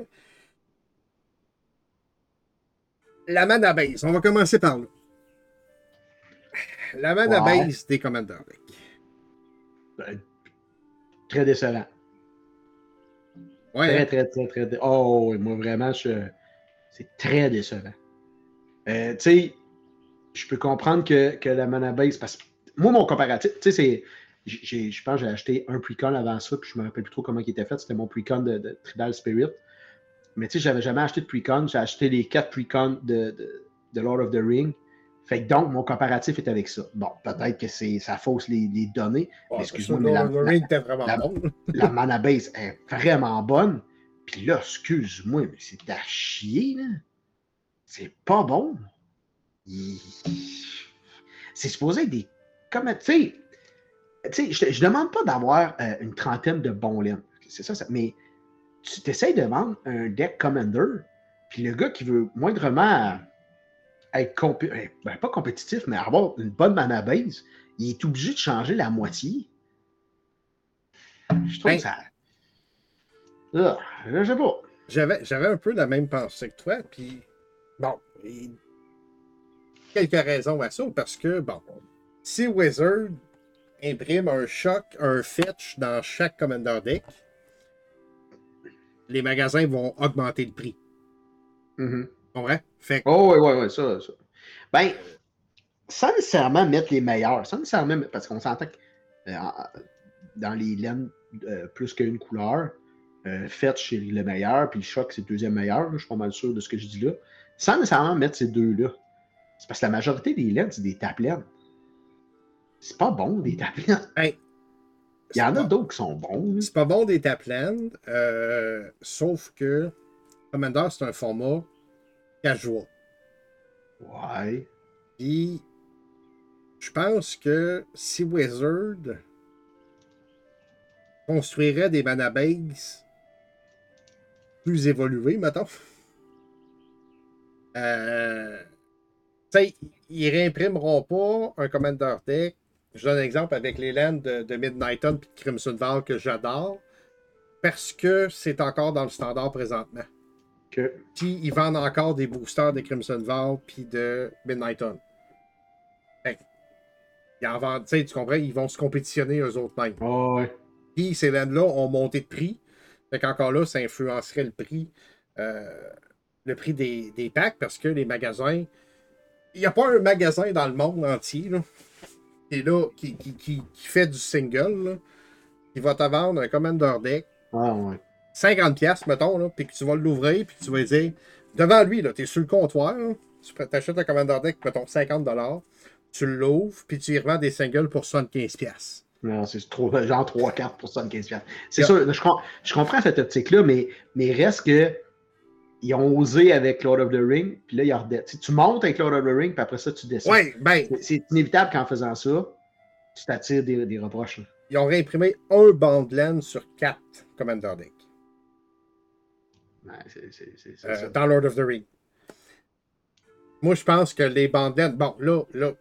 La mana base, on va commencer par là. La mana Ouais. base des Commander Deck. Ben, très décevant. Ouais, Très, hein? très, très, très. dé- Oh, moi, vraiment, je... c'est très décevant. Euh, tu sais, je peux comprendre que, que la mana base, parce que moi, mon comparatif, tu sais, c'est. Je pense que j'ai acheté un precon avant ça, puis je me rappelle plus trop comment il était fait. C'était mon precon de, de Tribal Spirit. Mais tu sais, j'avais jamais acheté de precon. J'ai acheté les quatre precons de, de, de Lord of the Ring. Fait que donc, mon comparatif est avec ça. Bon, peut-être que c'est ça fausse les, les données. Ouais, excuse-moi, mais la- Lord of the Ring était vraiment la- bon. la mana base est vraiment bonne. Puis là, excuse-moi, mais c'est à chier, là. C'est pas bon. Il- C'est supposé être des. Comme, tu sais, je, je demande pas d'avoir euh, une trentaine de bons laines. C'est ça, ça, mais tu t'essayes de vendre un deck commander, puis le gars qui veut moindrement être compé- euh, ben, pas compétitif, mais avoir une bonne mana base, il est obligé de changer la moitié. Je trouve Ben- ça. Ah, je sais pas. J'avais, j'avais un peu la même pensée que toi, puis bon, il- quelques raisons à ça, parce que bon, si Wizard imprime un choc, un fetch dans chaque Commander Deck, les magasins vont augmenter le prix. Comprends? Fait que, Oh, oui, oui, oui, ça, ça. Ben, sans nécessairement mettre les meilleurs, sans nécessairement, mettre- parce qu'on s'entend que euh, dans les laines, euh, plus qu'une couleur, euh, Fetch, c'est le meilleur, puis Choc, c'est le deuxième meilleur, là, je suis pas mal sûr de ce que je dis là. Sans nécessairement mettre ces deux-là. C'est parce que la majorité des laines, c'est des tapes-laines. C'est pas bon, des tapes-laines. hey, Il y en a d'autres qui sont bons. C'est pas bon des Tapland, euh, sauf que Commander, c'est un format casual. Ouais. Puis, je pense que si Wizard construirait des mana bases plus évoluées, mettons, euh, tu sais, ils réimprimeront pas un Commander Deck. Je donne un exemple avec les lands de, de Midnighton et de Crimson Val que j'adore, parce que c'est encore dans le standard présentement. Que... Puis ils vendent encore des boosters de Crimson Val puis de Midnighton. Fait que, ils en vendent, tu comprends, ils vont se compétitionner eux autres mêmes. Oh, ouais. Puis ces lands-là ont monté de prix. Fait qu'encore là, ça influencerait le prix, euh, le prix des, des packs parce que les magasins. Il n'y a pas un magasin dans le monde entier là, qui, est là, qui, qui, qui- qui fait du single, là, qui va te vendre un Commander Deck Ah, ouais. 50$, piastres, mettons, là, puis que tu vas l'ouvrir, puis tu vas dire, devant lui, tu es sur le comptoir, là, tu achètes un Commander Deck, mettons 50$, tu l'ouvres, puis tu y revends des singles pour 75$. piastres. Non, c'est trop, genre 3-4 pour 75 piastres. C'est Yeah. sûr, je, je comprends cette optique-là, mais, mais reste que ils ont osé avec Lord of the Ring, puis là, ils redescendent. Tu, tu montes avec Lord of the Ring, puis après ça, tu descends. Ouais, ben, c'est inévitable qu'en faisant ça, tu t'attires des, reproches. Ils ont réimprimé un Bandland sur quatre Commander Deck. Euh, dans Lord of the Ring. Moi, je pense que les bandelettes, bon, là, là,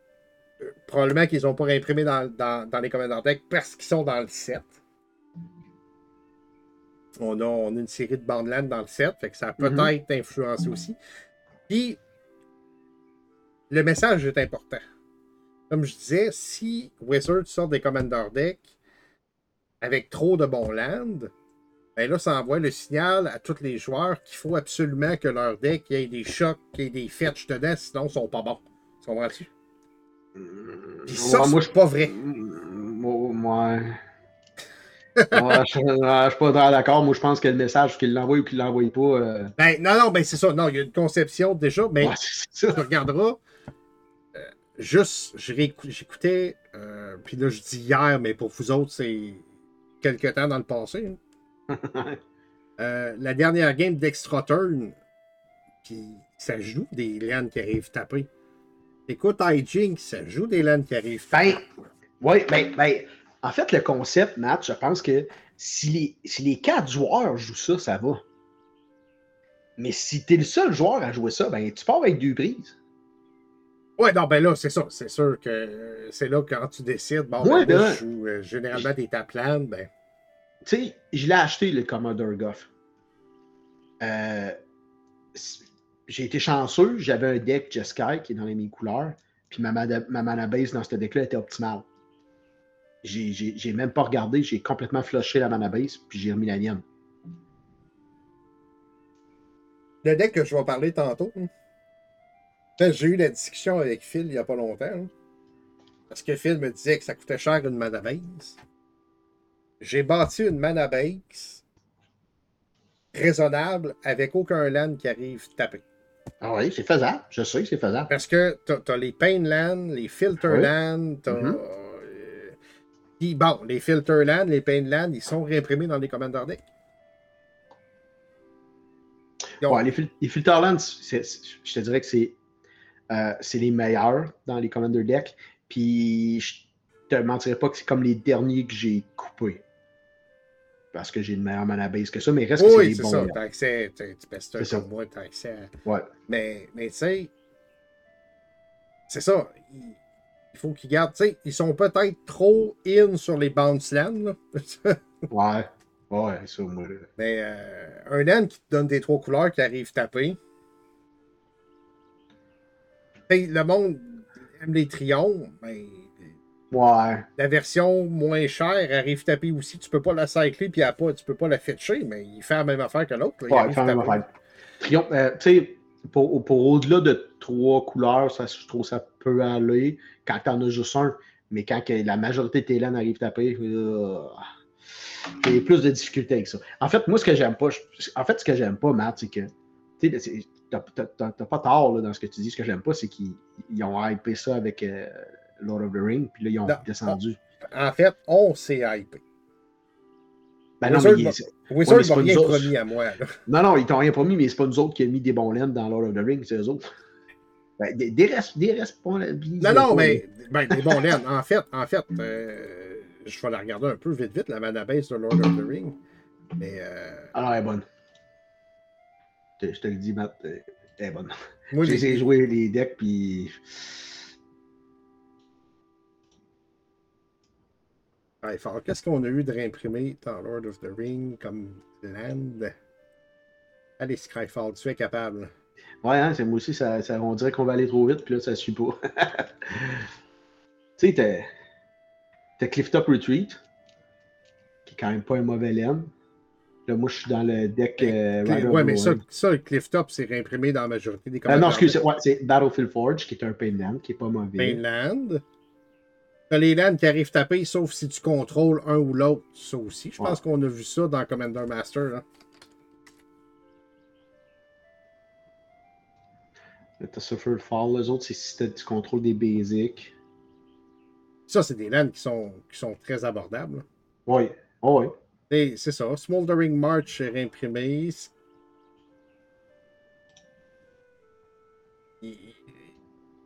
euh, probablement qu'ils n'ont pas réimprimé dans, dans, dans les Commander Deck parce qu'ils sont dans le 7 on a une série de Borderlands dans le set, fait que ça a mhm. peut-être influencé mhm. aussi. Puis, le message est important. Comme je disais, si Wizard sort des Commander Deck avec trop de bons lands, ben là, ça envoie le signal à tous les joueurs qu'il faut absolument que leur deck ait des chocs, qu'il ait des fetches dedans, sinon ils sont pas bons. Tu comprends-tu? Euh, Puis ça, ouais, c'est pas vrai. Mm, mm, mm, moi, moi, Ouais, je, je suis pas d'accord. Moi, je pense que le message, qu'il l'envoie ou qu'il l'envoie pas. euh, Ben, non, non, ben c'est ça. Non, il y a une conception déjà, mais ouais, ça. tu regarderas. euh, juste, j'écoutais, euh, puis là, je dis hier, mais pour vous autres, c'est quelque temps dans le passé. hein. La dernière game d'Extra Turn, puis ça joue des lands qui arrivent taper. Écoute, iJink, ça joue des lands qui arrivent taper. Ben, oui, ben, ben, en fait, le concept, Matt, je pense que si les, si les quatre joueurs jouent ça, ça va. Mais si t'es le seul joueur à jouer ça, ben, tu pars avec deux prises. Ouais, non, ben là, c'est ça. C'est sûr que c'est là quand tu décides. Bon, Ouais, ben, là, ben- je joue euh, généralement des tap lands, ben. Tu sais, je l'ai acheté, le Commodore Goff. Euh, j'ai été chanceux, j'avais un deck Jeskai qui est dans les mêmes couleurs, puis ma, mana- ma mana base dans ce deck-là était optimale. J'ai- même pas regardé, j'ai complètement flushé la mana base, puis j'ai remis la mienne. Le deck que je vais parler tantôt. hein. J'ai eu la discussion avec Phil il n'y a pas longtemps. hein. Parce que Phil me disait que ça coûtait cher une mana base. J'ai bâti une mana base raisonnable avec aucun land qui arrive taper. Ah oui, c'est faisable, je sais que c'est faisable. Parce que t'as as les pain lands, les filter Oui. lands, t'as. Mhm. euh, Puis bon, les filter lands, les pain lands, ils sont réimprimés dans les commander. Donc, Ouais, les, fil- les je te dirais que c'est euh, c'est les meilleurs dans les Commander Deck. Puis je te mentirais pas que c'est comme les derniers que j'ai coupés. Parce que j'ai une meilleure mana base que ça, mais reste que c'est oui, les c'est bons. ça. là. T'as accès, t'as- tu pestes C'est ça. comme moi, t'as accès à. Ouais. Mais, mais tu sais, c'est ça. Il, il faut qu'ils gardent, tu sais, ils sont peut-être trop in sur les bounce lands. Ouais. Ouais, ça, moi. mais euh, un land qui te donne des trois couleurs qui arrive taper. Tu sais, le monde aime les trions, mais Ouais. la version moins chère arrive taper aussi. Tu peux pas la cycler puis elle a pas, tu peux pas la fetcher, mais il fait la même affaire que l'autre. Il Ouais, arrive faire la même affaire. Trion- euh, tu sais, pour, pour au-delà de trois couleurs, ça, je trouve que ça peut aller quand t'en as juste un. Mais quand la majorité de tes lands arrivent taper, euh, j'ai plus de difficultés avec ça. En fait, moi, ce que j'aime pas, je- en fait, ce que j'aime pas, Matt, c'est que t'as pas tort là, dans ce que tu dis. Ce que j'aime pas, c'est qu'ils ils ont hypé ça avec euh, Lord of the Ring, puis là, ils ont Non. descendu. En fait, on s'est hypé. Ben non, Wizard mais il- Wizard mais rien autres. promis à moi. là. Non, non, ils t'ont rien promis, mais c'est pas nous autres qui avons mis des bons laines dans Lord of the Rings, c'est eux autres. Ben, des, des restes, des. Non, non, mais ben, des bons laines. En fait, en fait euh, je vais la regarder un peu vite, vite, la mana base de Lord of the Ring. Mais euh, Alors, elle est bonne. Je te, je te le dis, Matt, euh, elle est bonne. moi, J'ai jouer les decks, puis. Ouais, fort. Qu'est-ce qu'on a eu de réimprimé dans Lord of the Ring comme land? Allez, Skyfall, tu es capable. Ouais, hein, c'est moi aussi, ça, ça- on dirait qu'on va aller trop vite, puis là, ça suit pas. tu sais, t'as. Clifftop Retreat, qui est quand même pas un mauvais laine. Là, moi, je suis dans le deck. euh, Rider of ouais, mais ça, le Clifftop, c'est réimprimé dans la majorité des Euh, commandes. non, excusez, ouais, c'est Battlefield Forge, qui est un pain land, qui est pas mauvais. Mainland. T'as les lands qui arrivent taper, sauf si tu contrôles un ou l'autre. Ça aussi. Je Ouais. pense qu'on a vu ça dans Commander Master. Là, T'as Fall, les autres, c'est si t'as du contrôle des basics. Ça, c'est des lands qui sont, qui sont très abordables. Oui, oui. C'est ça. Smoldering March est réimprimé. Il-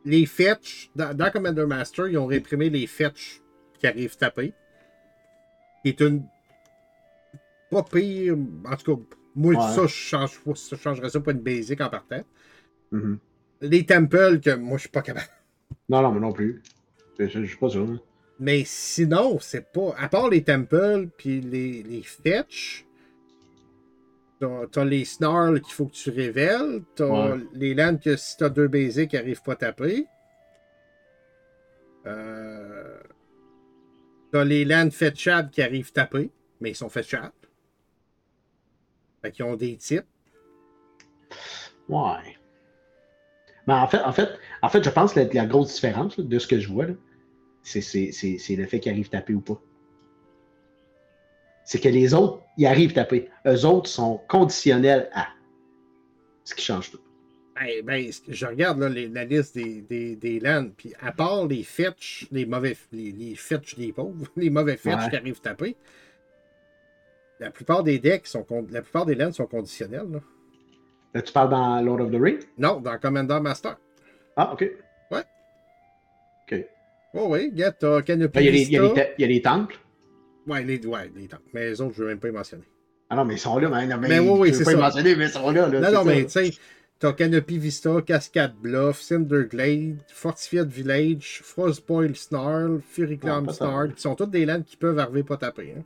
Les fetch, dans, dans Commander Master, ils ont réimprimé les fetch qui arrivent taper. Qui est une. Pas pire. En tout cas, moi, Ouais. ça, je, change, je changerais ça pour une basic en partant. Mhm. Les temples, que moi, je suis pas capable. Non, non, mais non plus. Je, je, je suis pas sûr. hein. Mais sinon, c'est pas. À part les temples puis les, les fetch, t'as les snarls qu'il faut que tu révèles. T'as Ouais. les lands que si t'as deux basics, ils arrivent pas à taper. Euh, t'as les lands fetchables qui arrivent taper, mais ils sont fetchables. Fait qu'ils ont des types. Ouais. Mais en fait, en fait, en fait je pense que la, la grosse différence là, de ce que je vois, c'est le fait qu'ils arrivent taper ou pas. C'est que les autres, ils arrivent taper. Eux autres sont conditionnels à. Ce qui change tout. Ben, ben, je regarde là, les- la liste des, des, des lands, puis à part les fetch, les mauvais les, les fetch des pauvres, les mauvais fetch Ouais. qui arrivent taper, la plupart des decks sont la plupart des lands sont conditionnels. Là. Là, tu parles dans Lord of the Rings? Non, dans Commander Master. Ah, ok. Ouais. Ok. Oh oui, regarde, t'as Canopy il y a les temples. Ouais, les, ouais, les temples. Mais les autres, je ne veux même pas les mentionner. Ah non, mais ils sont là. Mais, non, mais, Mais oui, oui, c'est pas les mentionner, mais ils sont là. là Non, non, ça. mais tu sais, t'as Canopy Vista, Cascade Bluff, Cinderglade, Fortified Village, Frostboil Snarl, Fury Ah, Clam pas Snarl, qui sont toutes des lands qui peuvent arriver pas taper. Hein.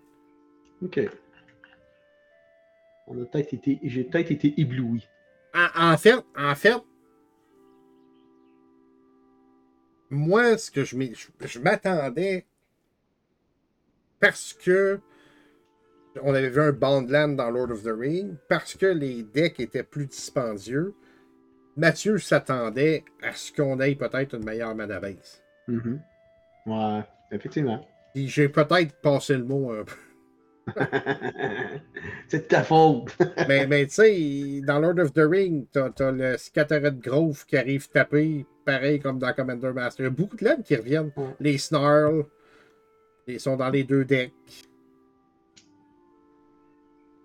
Ok. On a peut-être été. J'ai peut-être été ébloui. En, en fait, en fait, moi, ce que je m'attendais, parce que on avait vu un Bondland dans Lord of the Ring, parce que les decks étaient plus dispendieux, Mathieu s'attendait à ce qu'on ait peut-être une meilleure mana base. Mhm. Ouais, effectivement. J'ai peut-être passé le mot un peu. c'est de ta faute. Mais, mais tu sais, dans Lord of the Ring, t'as as le Scattered Grove qui arrive taper, pareil comme dans Commander Master. Il y a beaucoup de lands qui reviennent. Les Snarl, ils sont dans les deux decks.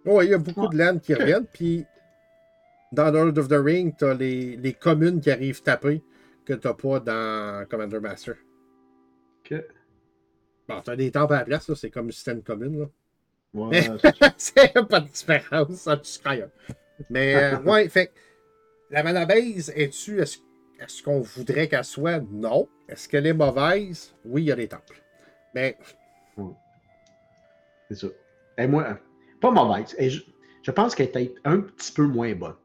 Oui, il y a beaucoup de lands qui reviennent. Puis dans Lord of the Ring, t'as les, les communes qui arrivent taper que t'as pas dans Commander Master. Ok. Bon, t'as des temples à la place, c'est comme le système commune. Là. Ouais, c'est- pas de différence, ça tu. Mais euh, ouais, fait la mana base, est-tu est-ce est-ce qu'on voudrait qu'elle soit? Non. Est-ce qu'elle est mauvaise? Oui, il y a des temples. Mais c'est ça. Et moi, pas mauvaise. Et je, je pense qu'elle peut-être un petit peu moins bonne.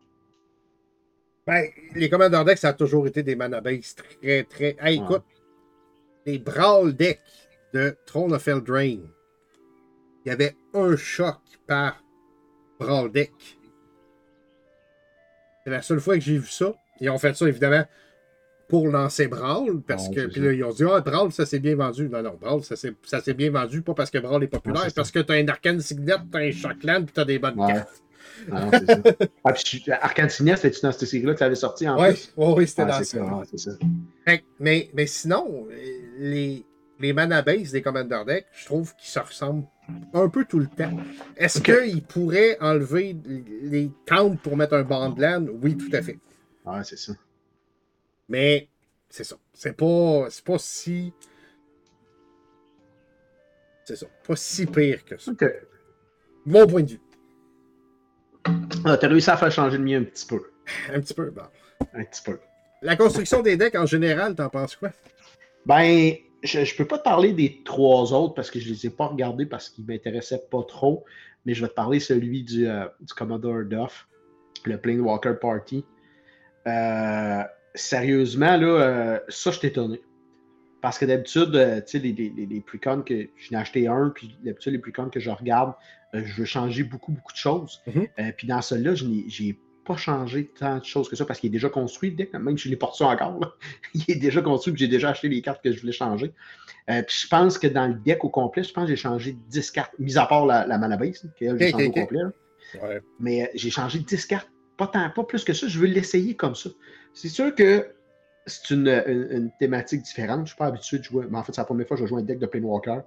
ben, les Commander decks, ça a toujours été des mana base très, très. Hey, Ouais. écoute, les Brawl decks de Throne of Eldraine, il y avait un choc par Brawl deck. C'est la seule fois que j'ai vu ça. Ils ont fait ça, évidemment, pour lancer Brawl, parce que. Puis là, ils ont dit, ah, Brawl, ça s'est bien vendu. Non, non, Brawl, ça s'est bien vendu, pas parce que Brawl est populaire, c'est parce que t'as un Arcane Signet, t'as un Shockland, puis t'as des bonnes Ouais. cartes. Ah non, c'est ça. Ah, puis Arcane Signest, c'était-tu dans cette série-là que tu avais sorti en Ouais, plus? ouais, oui, c'était Ah, dans c'est ça. ça. Fait mais, mais sinon, les, les mana base des Commander Deck, je trouve qu'ils se ressemblent un peu tout le temps. Est-ce qu'ils pourraient enlever les counts pour mettre un bandland? Oui, tout à fait. Ouais, c'est ça. Mais c'est ça. C'est pas, pas si. C'est ça. Pas si pire que ça. Ok. Mon point de vue. Ah, T'as réussi à faire changer le mien un petit peu. Un petit peu. Bon. Un petit peu. La construction des decks en général, t'en penses quoi? Ben, je, je peux pas te parler des trois autres parce que je les ai pas regardés parce qu'ils m'intéressaient pas trop, mais je vais te parler celui du, euh, du Commodore Duff, le Planewalker Party. Euh, sérieusement, là, euh, ça, je suis étonné. Parce que d'habitude, euh, tu sais, les, les, les, precons que je n'ai acheté un, puis d'habitude, les precons que je regarde, euh, je veux changer beaucoup, beaucoup de choses. Mhm. Puis dans celui-là, je n'ai pas changé tant de choses que ça parce qu'il est déjà construit le deck, même si je l'ai porté encore. là. il est déjà construit, puis j'ai déjà acheté les cartes que je voulais changer. Puis je pense que dans le deck au complet, je pense que j'ai changé 10 cartes, mis à part la, la mana base, là, qu'elle, j'ai Ok, changé ok, au complet. Ouais. Mais j'ai changé 10 cartes, pas, plus que ça. Je veux l'essayer comme ça. C'est sûr que c'est une, une- thématique différente. Je ne suis pas habitué de jouer. Mais en fait, c'est la première fois que je joue un deck de Planewalker.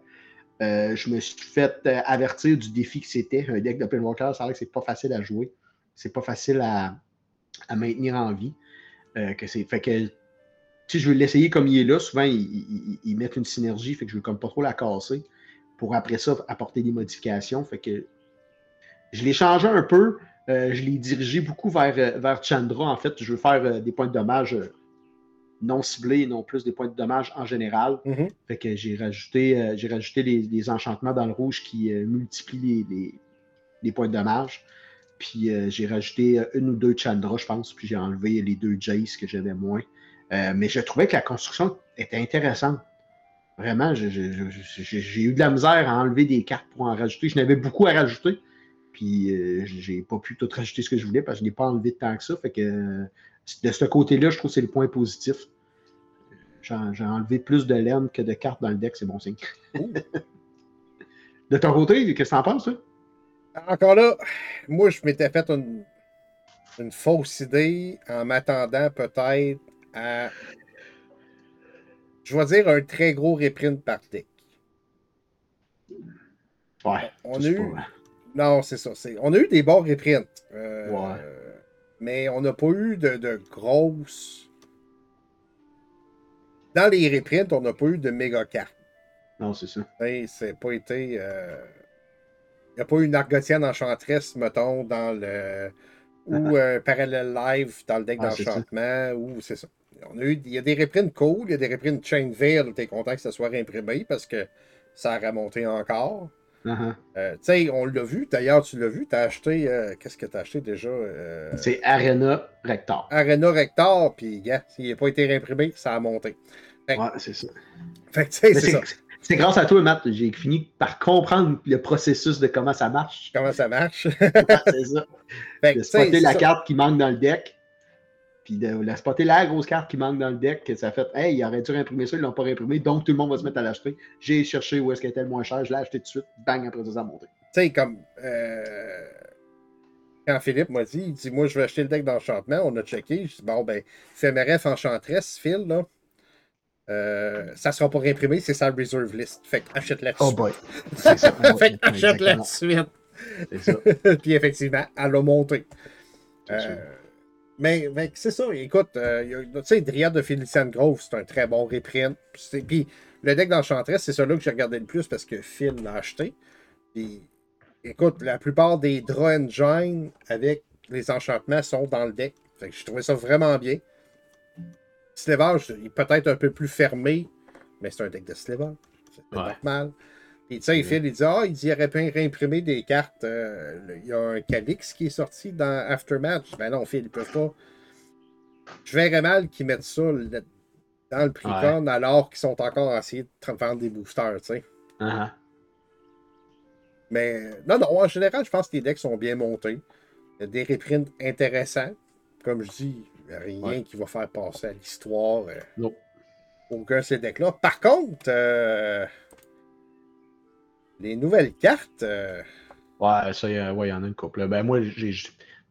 Euh, je me suis fait euh, avertir du défi que c'était. Un deck de Planewalker, c'est vrai que c'est pas facile à jouer. C'est pas facile à, à maintenir en vie. Euh, que c'est, fait que si je veux l'essayer comme il est là, souvent ils mettent une synergie, fait que je veux comme pas trop la casser pour après ça apporter des modifications. Fait que je l'ai changé un peu. Euh, je l'ai dirigé beaucoup vers, euh, vers Chandra. En fait, je veux faire euh, des points de dommage non ciblés, non plus des points de dommage en général. Mhm. Fait que j'ai rajouté, euh, j'ai rajouté les, les enchantements dans le rouge qui euh, multiplient les, les- les points de dommage. Puis euh, j'ai rajouté une ou deux Chandra, je pense. Puis j'ai enlevé les deux Jace que j'avais moins. Mais je trouvais que la construction était intéressante. Vraiment, j'ai eu de la misère à enlever des cartes pour en rajouter. Je n'avais beaucoup à rajouter. Puis euh, j'ai pas pu tout rajouter ce que je voulais parce que je n'ai pas enlevé de tant que ça. Fait que euh, de ce côté-là, je trouve que c'est le point positif. J'ai enlevé plus de laine que de cartes dans le deck, c'est bon signe. de ton côté, qu'est-ce que t'en penses, toi? Encore là, moi, je m'étais fait une, une fausse idée en m'attendant peut-être à, je vais dire, un très gros reprint par deck. Ouais. On a eu... Non, c'est ça. On a eu des bons reprints. Euh, ouais. Mais on n'a pas eu de, de, grosses. Dans les reprints, on n'a pas eu de méga cartes. Non, c'est ça. C'est pas été. Euh, il n'y a pas eu une Argotienne enchantresse, mettons, dans le. Ou un parallèle live dans le deck d'enchantement, ou c'est ça. On a eu, il y a des reprints cool, il y a des reprints Chain Veil, t'es content que ça soit réimprimé parce que ça a remonté encore. Uh-huh. Euh, tu sais, on l'a vu, d'ailleurs, tu l'as vu, tu as acheté, euh, qu'est-ce que tu as acheté déjà euh, C'est Arena Rector. Arena Rector, puis, gars, s'il n'a pas été réimprimé, ça a monté. ouais, c'est ça. Fait c'est ça. C'est grâce à toi, Matt, j'ai fini par comprendre le processus de comment ça marche. Comment ça marche. c'est ça. Fait de spotter la carte qui manque dans le deck, puis de, la spotter la grosse carte qui manque dans le deck, que ça fait Hey, il aurait dû réimprimer ça, ils ne l'ont pas réimprimé, donc tout le monde va se mettre à l'acheter. J'ai cherché où est-ce qu'elle était le moins cher, je l'ai acheté tout de suite, bang, après ça, ça a monté. Tu sais, comme euh, quand Philippe m'a dit, il dit Moi, je vais acheter le deck d'enchantement, on a checké. Je dis Bon, ben, Féméref Enchantress, Phil, là. Euh, ça sera pas réimprimé, c'est sa reserve list. Fait que achète la Oh boy. fait que achète la suite. Ça. Puis effectivement, elle a monté. Euh, mais, c'est ça, écoute, euh, tu sais, Dryad de Felician Grove, c'est un très bon reprint. Puis le deck d'Enchantress, c'est celui-là que j'ai regardé le plus parce que Phil l'a acheté. Puis écoute, la plupart des Draw Engine avec les enchantements sont dans le deck. Fait que je trouvais ça vraiment bien. Slevage, il est peut-être un peu plus fermé, mais c'est un deck de Slevage. C'est normal. Sais, Phil, il dit Ah, il dit, il aurait pu réimprimer des cartes. Euh, il y a un Calix qui est sorti dans Aftermatch. Ben non, Phil, ils peuvent pas. Je verrais mal qu'ils mettent ça dans le Precon alors qu'ils sont encore à essayer de vendre des boosters, tu sais. Uh-huh. Mais non, non, en général, je pense que les decks sont bien montés. Il y a des reprints intéressants. Comme je dis, rien qui va faire passer à l'histoire. Euh. Aucun de ces decks-là. Par contre, euh, les nouvelles cartes. Euh, ouais, ça, ouais, il y en a une couple. Ben, moi, j'ai,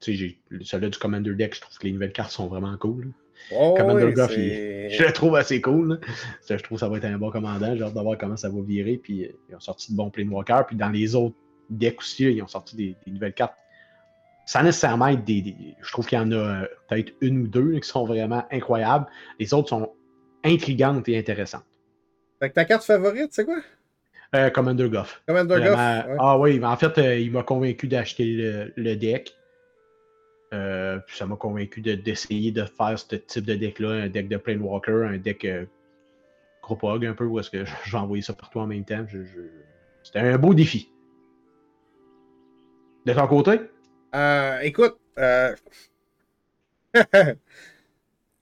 celui du Commander Deck, je trouve que les nouvelles cartes sont vraiment cool. Oh, Commander oui, je le trouve assez cool. je trouve que ça va être un bon commandant. J'ai hâte de voir comment ça va virer. Puis, euh, ils ont sorti de bons Planewalkers. Puis, dans les autres decks aussi, ils ont sorti des, nouvelles cartes. Sans nécessairement être des. je trouve qu'il y en a euh, peut-être une ou deux qui sont vraiment incroyables. Les autres sont intrigantes et intéressantes. Fait que ta carte favorite, c'est quoi? Euh, Commander Goff. Commander Goff. Ah oui, en fait, euh, il m'a convaincu d'acheter le, deck. Euh, puis ça m'a convaincu d'essayer de, faire ce type de deck-là, un deck de Planewalker, un deck Cropog un peu, où est-ce que j'ai envoyé ça partout en même temps. C'était un beau défi. De ton côté? écoute,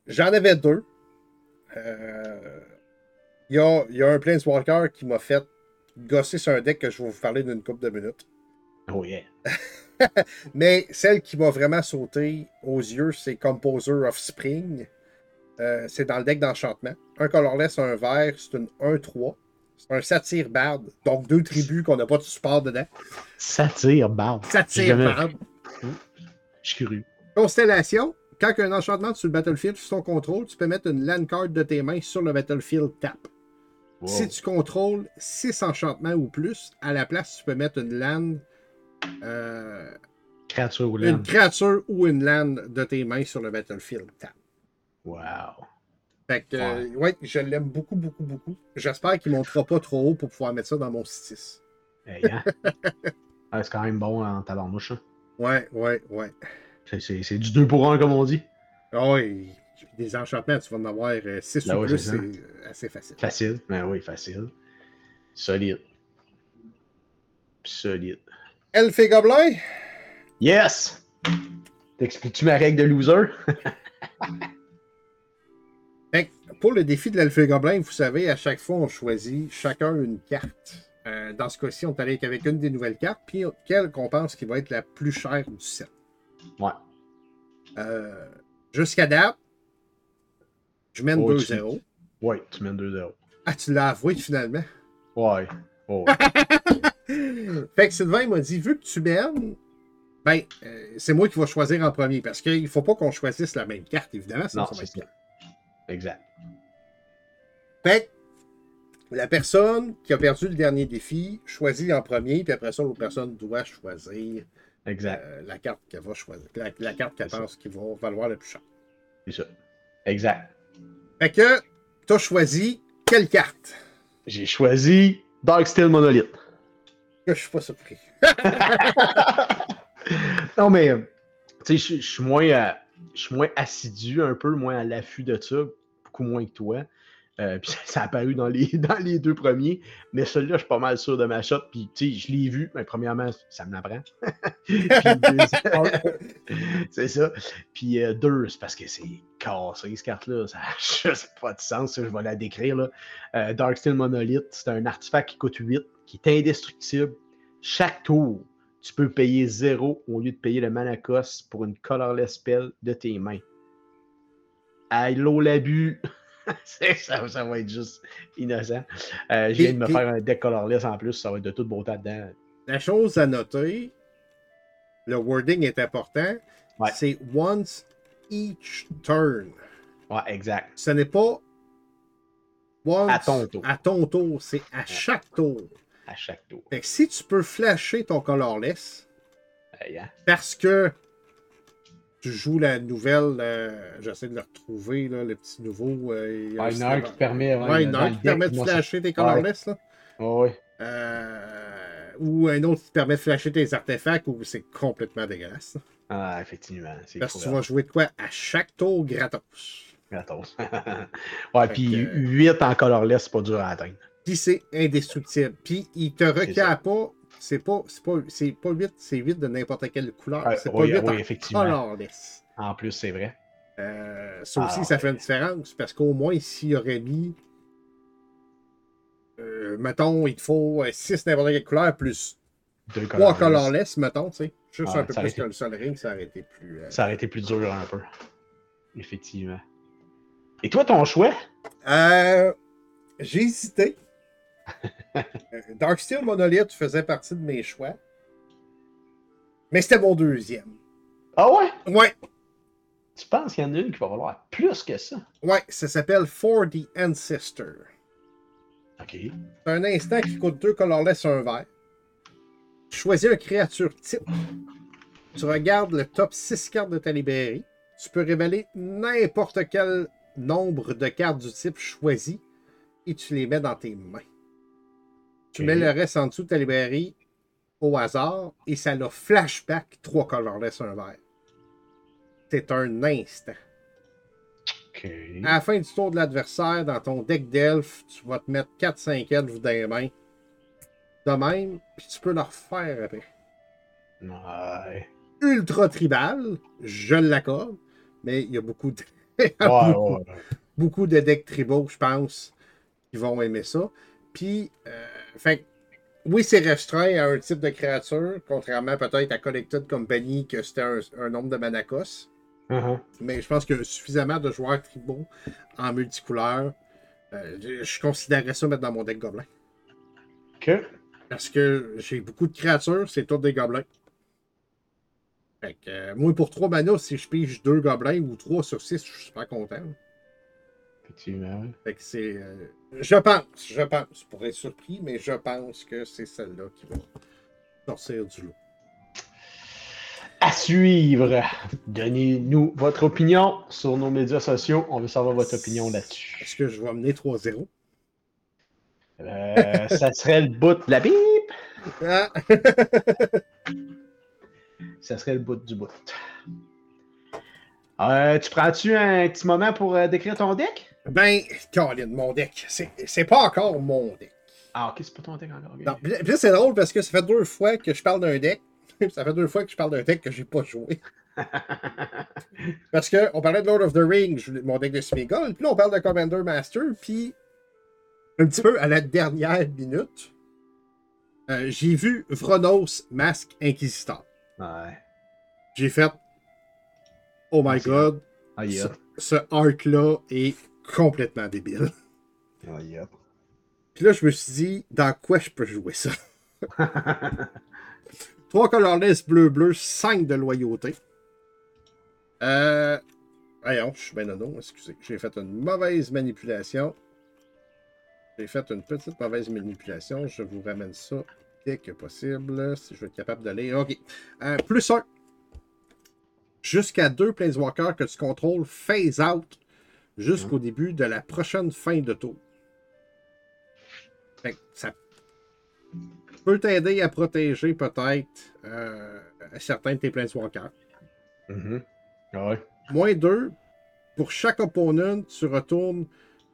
j'en avais deux. Il y, a, y, a, un Planeswalker qui m'a fait gosser sur un deck que je vais vous parler d'une couple de minutes. Oh yeah. Mais celle qui m'a vraiment sauté aux yeux, c'est Composer of Spring. Euh, c'est dans le deck d'enchantement. Un colorless, un vert, c'est une 1-3. C'est un satire bard, donc deux tribus qu'on n'a pas de support dedans. Satire bard. Satire bard. Je suis curieux. Constellation. Quand un enchantement sur le battlefield sous son contrôle, tu peux mettre une land card de tes mains sur le battlefield tap. Si tu contrôles 6 enchantements ou plus, à la place, tu peux mettre une land. Euh, créature ou land. Une créature ou une land de tes mains sur le battlefield. Wow. Fait que, ouais. je l'aime beaucoup, beaucoup, beaucoup. J'espère qu'il ne montera pas trop haut pour pouvoir mettre ça dans mon 6. Hey, hein? c'est quand même bon en tabarnouche. Hein? Ouais, ouais, ouais. C'est du 2 pour 1, comme on dit. Ah des enchantements, tu vas en avoir 6 euh, ben ou plus, c'est euh, assez facile. Facile, ben oui, facile. Solide. Solide. Elfe et Gobelin? Yes! T'expliques-tu ma règle de loser? pour le défi de l'Elfe et Gobelin, vous savez, à chaque fois, on choisit chacun une carte euh, dans ce cas-ci, on est avec une des nouvelles cartes, puis quelle qu'on pense qui va être la plus chère du set. Ouais. Euh, Jusqu'à date, je mène Oh, 2-0. Ouais, tu mènes 2-0. Ah, tu l'as avoué finalement. Ouais. Oh, Fait que Sylvain m'a dit, vu que tu mènes, ben, euh, c'est moi qui vais choisir en premier, parce qu'il ne faut pas qu'on choisisse la même carte, évidemment. sinon non, ça va être. Exact. Fait que la personne qui a perdu le dernier défi choisit en premier, puis après ça, l'autre personne doit choisir Exact. euh, la carte qu'elle va choisir, la, la carte qu'elle pense qui va valoir le plus cher. C'est ça. Exact. Fait que tu as choisi quelle carte? J'ai choisi Dark Steel Monolith. Je suis pas surpris. non, mais, tu sais, je- suis moins, euh, je suis moins assidu un peu, moins à l'affût de ça, beaucoup moins que toi. Euh, puis ça a apparu dans les, dans les deux premiers, mais celui-là, je suis pas mal sûr de ma shot. Puis, tu sais, je l'ai vu, mais premièrement, ça me l'apprend. C'est ça. Puis, euh, deux, c'est parce que c'est cassé, cette carte-là. Ça n'a juste pas de sens, je vais la décrire. Là. Euh, Dark Steel Monolith, c'est un artefact qui coûte 8, qui est indestructible. Chaque tour, tu peux payer 0 au lieu de payer le mana cost pour une colorless spell de tes mains. Allô l'abus! Ça, ça va être juste innocent. Euh, je viens de me faire un deck colorless en plus, ça va être de toute beauté dedans. La chose à noter, le wording est important, Ouais. c'est once each turn. Ouais, exact. Ce n'est pas once À ton tour. à ton tour, c'est à chaque tour. À chaque tour. Fait que si tu peux flasher ton colorless, hein? parce que tu joues la nouvelle, euh, j'essaie de le retrouver, là, le petit nouveau. euh, il y en a un qui te permet. Ouais, il y en a dans un le qui te permet de flasher tes colorless. là. Ouais. Euh, ou un autre qui te permet de flasher tes artefacts, ou c'est complètement dégueulasse. Ah, effectivement. Parce que tu vas jouer de quoi à chaque tour gratos. Gratos. ouais, Fait puis que- 8 en colorless, c'est pas dur à atteindre. Puis c'est indestructible. Puis il te requiert pas. C'est pas, pas, c'est pas 8, c'est 8 de n'importe quelle couleur. C'est oui, pas 8 oui, en effectivement. colorless. En plus, c'est vrai. Euh, ça aussi, Ah, ça ouais. fait une différence parce qu'au moins, s'il aurait mis. euh, mettons, il te faut 6 n'importe quelle couleur plus Deux 3 colorless. colorless, mettons, tu sais. Juste Ah, un peu plus été- que le Sol Ring, ça aurait été plus. euh, Ça aurait été plus dur un peu. Effectivement. Et toi, ton choix? Euh, J'ai hésité. Euh, Darksteel Monolith faisait partie de mes choix. Mais c'était mon deuxième. Ah ouais? Ouais, Tu penses qu'il y en a une qui va valoir plus que ça? ouais, ça s'appelle For the Ancestor. OK. C'est un instant qui coûte deux colorless un vert. Tu choisis une créature type. Tu regardes le top 6 cartes de ta librairie. Tu peux révéler n'importe quel nombre de cartes du type choisi et tu les mets dans tes mains. Tu mets le reste en dessous de ta librairie au hasard et ça l'a flashback 3 colorless un vert. C'est un instant. À la fin du tour de l'adversaire, dans ton deck d'elfes, tu vas te mettre 4-5 elfes dans les mains. De même, puis tu peux le refaire après. Ouais. Ultra tribal, je l'accorde, mais il y a beaucoup de, Ouais, beaucoup, ouais, ouais. beaucoup de decks tribaux, je pense, qui vont aimer ça. Puis, euh, fait que, oui, c'est restreint à un type de créature, contrairement peut-être à Collected Company, que c'était un, un nombre de manacos. Uh-huh. Mais je pense qu'il y a suffisamment de joueurs tribaux en multicouleur. Euh, je- je considérerais ça mettre dans mon deck gobelin. OK. Parce que j'ai beaucoup de créatures, c'est tous des gobelins. Fait que, euh, moi, pour 3 mana, si je pige 2 gobelins ou 3 sur 6, je suis super content. Effectivement. Fait que c'est. euh, je pense, je pense, pour être surpris, mais je pense que c'est celle-là qui va sortir du lot. À suivre. Donnez-nous votre opinion sur nos médias sociaux. On veut savoir votre opinion là-dessus. Est-ce que je vais mener 3-0? Euh, ça serait le bout de la bip. Ah! Ça serait le bout du bout. Euh, tu prends-tu un petit moment pour euh, décrire ton deck? Ben, Colin, mon deck. C'est pas encore mon deck. Ah, ok, c'est pas ton deck encore. Non, puis c'est drôle parce que ça fait deux fois que je parle d'un deck. ça fait deux fois que je parle d'un deck que j'ai pas joué. Parce que on parlait de Lord of the Rings, mon deck de Smeagol, puis là on parle de Commander Master, puis un petit peu à la dernière minute, Euh, j'ai vu Vronos Masque Inquisiteur. Ouais. J'ai fait Oh my Ah, god, Ah, ce, ce arc-là est complètement débile. Ah. Puis là, je me suis dit, dans quoi je peux jouer ça? 3 colorless bleu-bleu, 5 de loyauté. Euh. Voyons, je suis bien nono, excusez. J'ai fait une mauvaise manipulation. J'ai fait une petite mauvaise manipulation. Je vous ramène ça dès que possible, si je vais être capable de lire. OK. Euh, plus 1. Jusqu'à 2 Planeswalkers que tu contrôles phase out jusqu'au début de la prochaine fin de tour. Fait que ça peut t'aider à protéger peut-être euh, certains de tes Planeswalkers. Mhm. Ouais. Moins 2, pour chaque opponent, tu retournes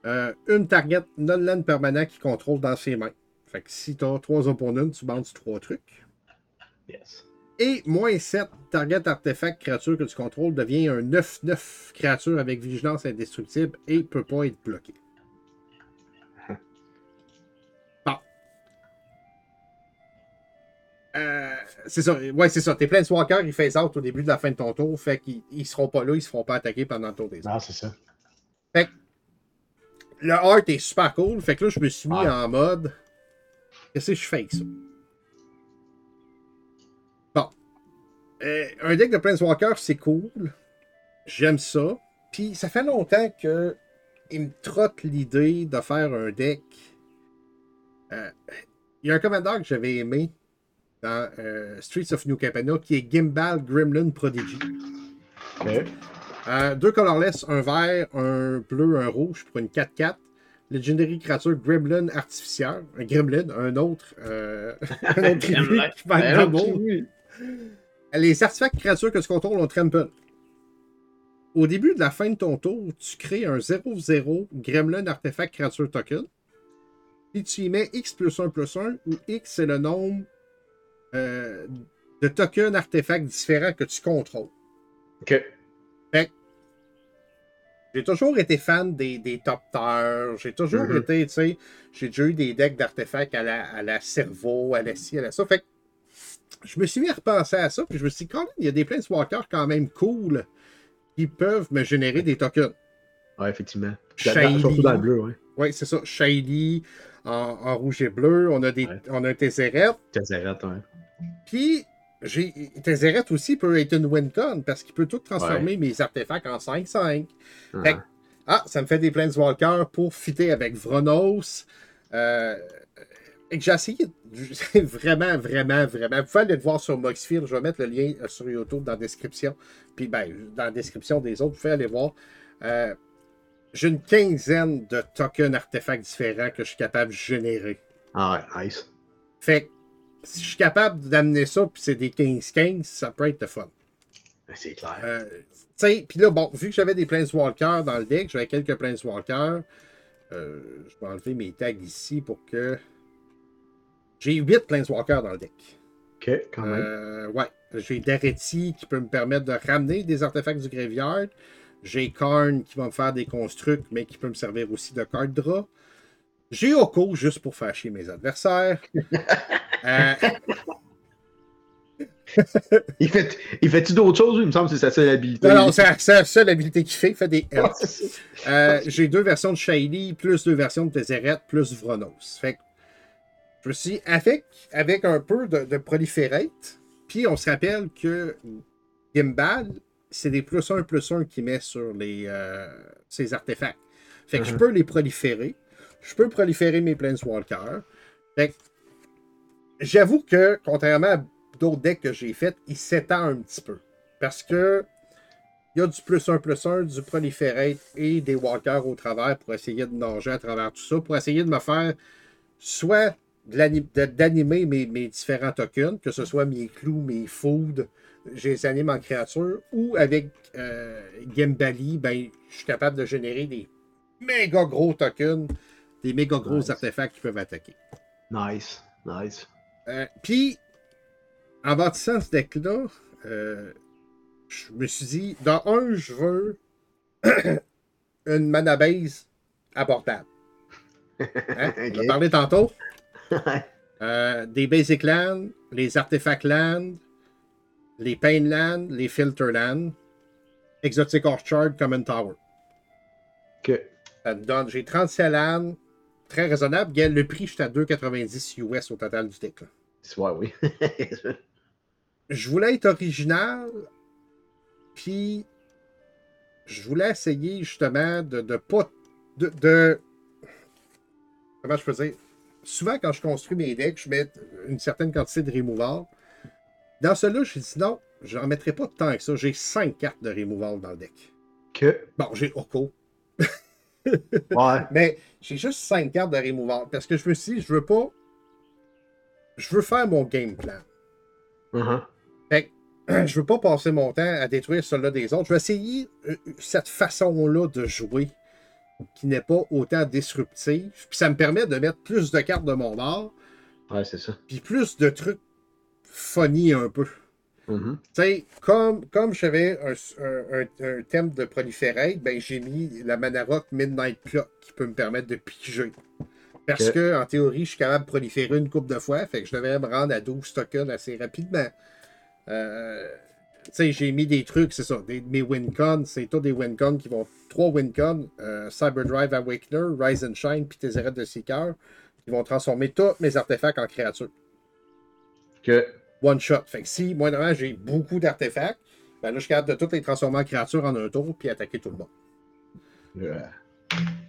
euh, une target non-land permanent qui contrôle dans ses mains. Fait que si tu as 3 opponents, tu bandes 3 trucs. Yes. Et moins 7, target artefact créature que tu contrôles devient un 9-9 créature avec vigilance indestructible et peut pas être bloqué. Bon. Euh, c'est ça, ouais, c'est ça. Tes Planeswalkers, ils phase out au début de la fin de ton tour, fait qu'ils ils seront pas là, ils se feront pas attaquer pendant le tour des autres. Ah, c'est ça. Le art est super cool, fait que là, je me suis mis en mode. Qu'est-ce que je fais avec ça? Un deck de Planeswalker, c'est cool. J'aime ça. Puis ça fait longtemps que il me trotte l'idée de faire un deck. Euh, Il y a un commandeur que j'avais aimé dans euh, Streets of New Capenna qui est Gimbal Gremlin Prodigy. Ok. Euh, deux colorless, un vert, un bleu, un rouge pour une 4-4. Legendary créature Gremlin artificière. Un Gremlin, un autre. Euh, un autre qui manque de mots. Les artefacts créatures que tu contrôles ont trample. Au début de la fin de ton tour, tu crées un 0-0 Gremlin artefact créature token. Puis tu y mets X plus 1 plus 1, où X c'est le nombre euh, de tokens artefacts différents que tu contrôles. Ok. J'ai toujours été fan des, des top tiers. J'ai toujours Mhm. été, tu sais, j'ai déjà eu des decks d'artefacts à la, à la cerveau, à la ci, à la ça. Fait que je me suis mis à repenser à ça, puis je me suis dit, quand même, il y a des Planeswalkers quand même cool qui peuvent me générer des tokens. Ouais, effectivement. Shiny. Surtout dans le bleu, ouais. Oui, c'est ça. Shady, en, en rouge et bleu. On a, des, Ouais. on a un Tesseret. Tezzeret, ouais. Puis, j'ai Tesseret aussi peut être une win-con parce qu'il peut tout transformer mes artefacts en 5-5. Fait que- Ah. Ah, ça me fait des Planeswalkers pour fitter avec Vronos. Euh, et que j'ai essayé vraiment, vraiment, vraiment. Vous pouvez aller le voir sur Moxfield. Je vais mettre le lien euh, sur YouTube dans la description. Puis, ben, dans la description des autres, vous pouvez aller voir. Euh, j'ai une quinzaine de tokens artefacts différents que je suis capable de générer. Ah ouais, nice. Fait que si je suis capable d'amener ça, puis c'est des 15-15, ça peut être de fun. Ben, C'est clair. Euh, tu sais, puis là, bon, vu que j'avais des Planeswalkers dans le deck, j'avais quelques Planeswalkers. Euh, je vais enlever mes tags ici pour que. J'ai 8 Planeswalkers dans le deck. ok, quand même. Euh, ouais. J'ai Daretti qui peut me permettre de ramener des artefacts du graveyard. J'ai Karn qui va me faire des constructs, mais qui peut me servir aussi de carte draw. J'ai Oko juste pour fâcher mes adversaires. Euh, Il fait, il fait-tu d'autres choses? Il me semble que c'est sa seule habilité. non, non, c'est la seule habilité qu'il fait. Il fait des. Euh, j'ai deux versions de Shady, plus deux versions de Tesseret, plus Vronos. Fait que je me suis dit, avec, avec un peu de, de proliférate, puis on se rappelle que Gimbal, c'est des plus 1 plus 1 qu'il met sur les, euh, ses artefacts. Fait que je Mhm. peux les proliférer. Je peux proliférer mes Planeswalkers. Fait que j'avoue que, contrairement à d'autres decks que j'ai fait, il s'étend un petit peu. Parce que il y a du plus 1 plus 1, du proliférate et des walkers au travers pour essayer de nager à travers tout ça, pour essayer de me faire soit d'animer mes, mes différents tokens, que ce soit mes clous, mes foods, je les anime en créature, ou avec euh, Gimbali, ben, je suis capable de générer des méga gros tokens, des méga gros Nice. artefacts qui peuvent attaquer. Nice, nice. Euh, Puis, en bâtissant ce deck-là, euh, je me suis dit, dans un, je veux une mana base abordable. Hein? On a Ok. parlé tantôt. Euh, des Basic Land, les Artefact Land, les Pain Land, les Filter Land, Exotic Orchard, Common Tower. Que. Ça me donne, j'ai 37 lands, très raisonnable. Le prix, je suis à 2,90 US au total du deck. Ouais, oui. Je voulais être original, puis je voulais essayer justement de, de pas. De, de- Comment je peux dire? Souvent, quand je construis mes decks, je mets une certaine quantité de removal. Dans celui-là, je dit non, je n'en mettrai pas tant que ça. J'ai 5 cartes de removal dans le deck. que. Bon, j'ai Oko, Ouais. Mais j'ai juste 5 cartes de removal. Parce que je me suis dit, je veux pas. Je veux faire mon game plan. Mhm. Fait que, je veux pas passer mon temps à détruire celui-là des autres. Je vais essayer euh, cette façon-là de jouer qui n'est pas autant disruptive. Puis ça me permet de mettre plus de cartes de mon bord, Ouais, c'est ça. puis plus de trucs funny un peu. Tu sais, comme, comme j'avais un, un- un- un thème de proliférate, ben j'ai mis la Mana Rock Midnight Clock qui peut me permettre de piger. Parce Ok. que, en théorie, je suis capable de proliférer une coupe de fois, fait que je devrais me rendre à 12 tokens assez rapidement. Euh, sais, j'ai mis des trucs, c'est ça, des, mes WinCon, c'est tous des WinCon qui vont. Trois WinCon, euh, Cyberdrive Awakener, Rise and Shine, puis Tézéret de Seeker, qui vont transformer tous mes artefacts en créatures Que. one shot. Fait que si, moi, normalement, j'ai beaucoup d'artefacts, ben là, je suis capable de toutes les transformer en créatures en un tour puis attaquer tout le monde. euh,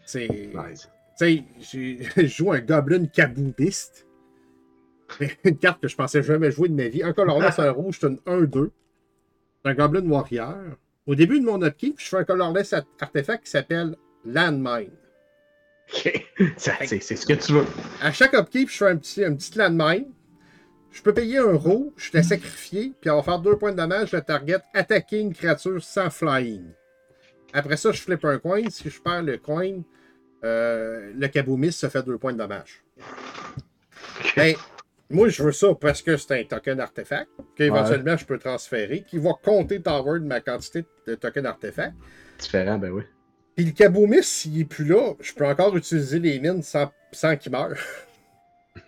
C'est. nice. Tu sais, je joue un Goblin Kaboobist. Une carte que je pensais jamais jouer de ma vie. Un colorless, un rouge, c'est une 1-2. Un Goblin Warrior. Au début de mon upkeep, je fais un colorless art- artefact qui s'appelle Landmine. Ok. Ça, C'est ce que tu veux. À chaque upkeep, je fais un petit, un petit landmine. Je peux payer un rouge, je te sacrifier, puis on va faire deux points de dommage. Le target attaquer une créature sans flying. Après ça, je flippe un coin. Si je perds le coin, euh, le Kaboomis se fait deux points de dommage. Ben, moi, je veux ça parce que c'est un token artefact qu'éventuellement je peux transférer, qui va compter Tower de ma quantité de token artefact. Différent, ben oui. Puis le Kaboomis, s'il est plus là, je peux encore utiliser les mines sans, sans qu'il meure.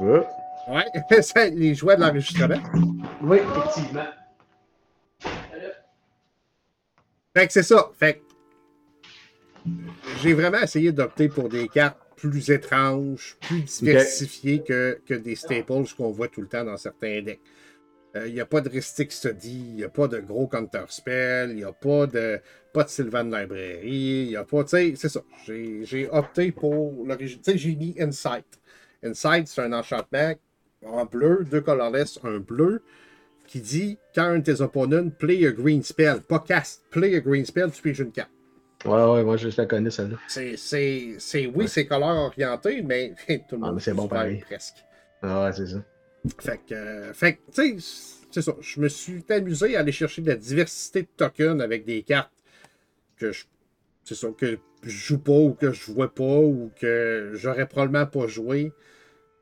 Ouais. Ouais, c'est les jouets de l'enregistrement. Oui, effectivement. Fait que c'est ça. Fait que j'ai vraiment essayé d'opter pour des cartes plus étranges, plus diversifiées que, que des staples qu'on voit tout le temps dans certains decks. Il n'y a pas de Ristic Study, il n'y a pas de gros counter spell, il n'y a pas de, pas de Sylvan Library, il n'y a pas. Tu sais, c'est ça. J'ai j'ai opté pour l'origine. Tu sais, j'ai mis Insight. Insight, c'est un enchantement en bleu, deux colorless, un bleu, qui dit quand un de tes opponents play a green spell, pas cast, play a green spell, tu piges une carte. Ouais, ouais, moi je la connais celle-là. C'est, c'est, c'est, oui, Ouais. c'est color orienté, mais tout le Ah, monde mais c'est bon pareil. presque. Ah ouais, c'est ça. Fait que, euh, fait que, tu sais, c'est ça. Je me suis amusé à aller chercher de la diversité de tokens avec des cartes que je, c'est ça, que je joue pas ou que je vois pas ou que j'aurais probablement pas joué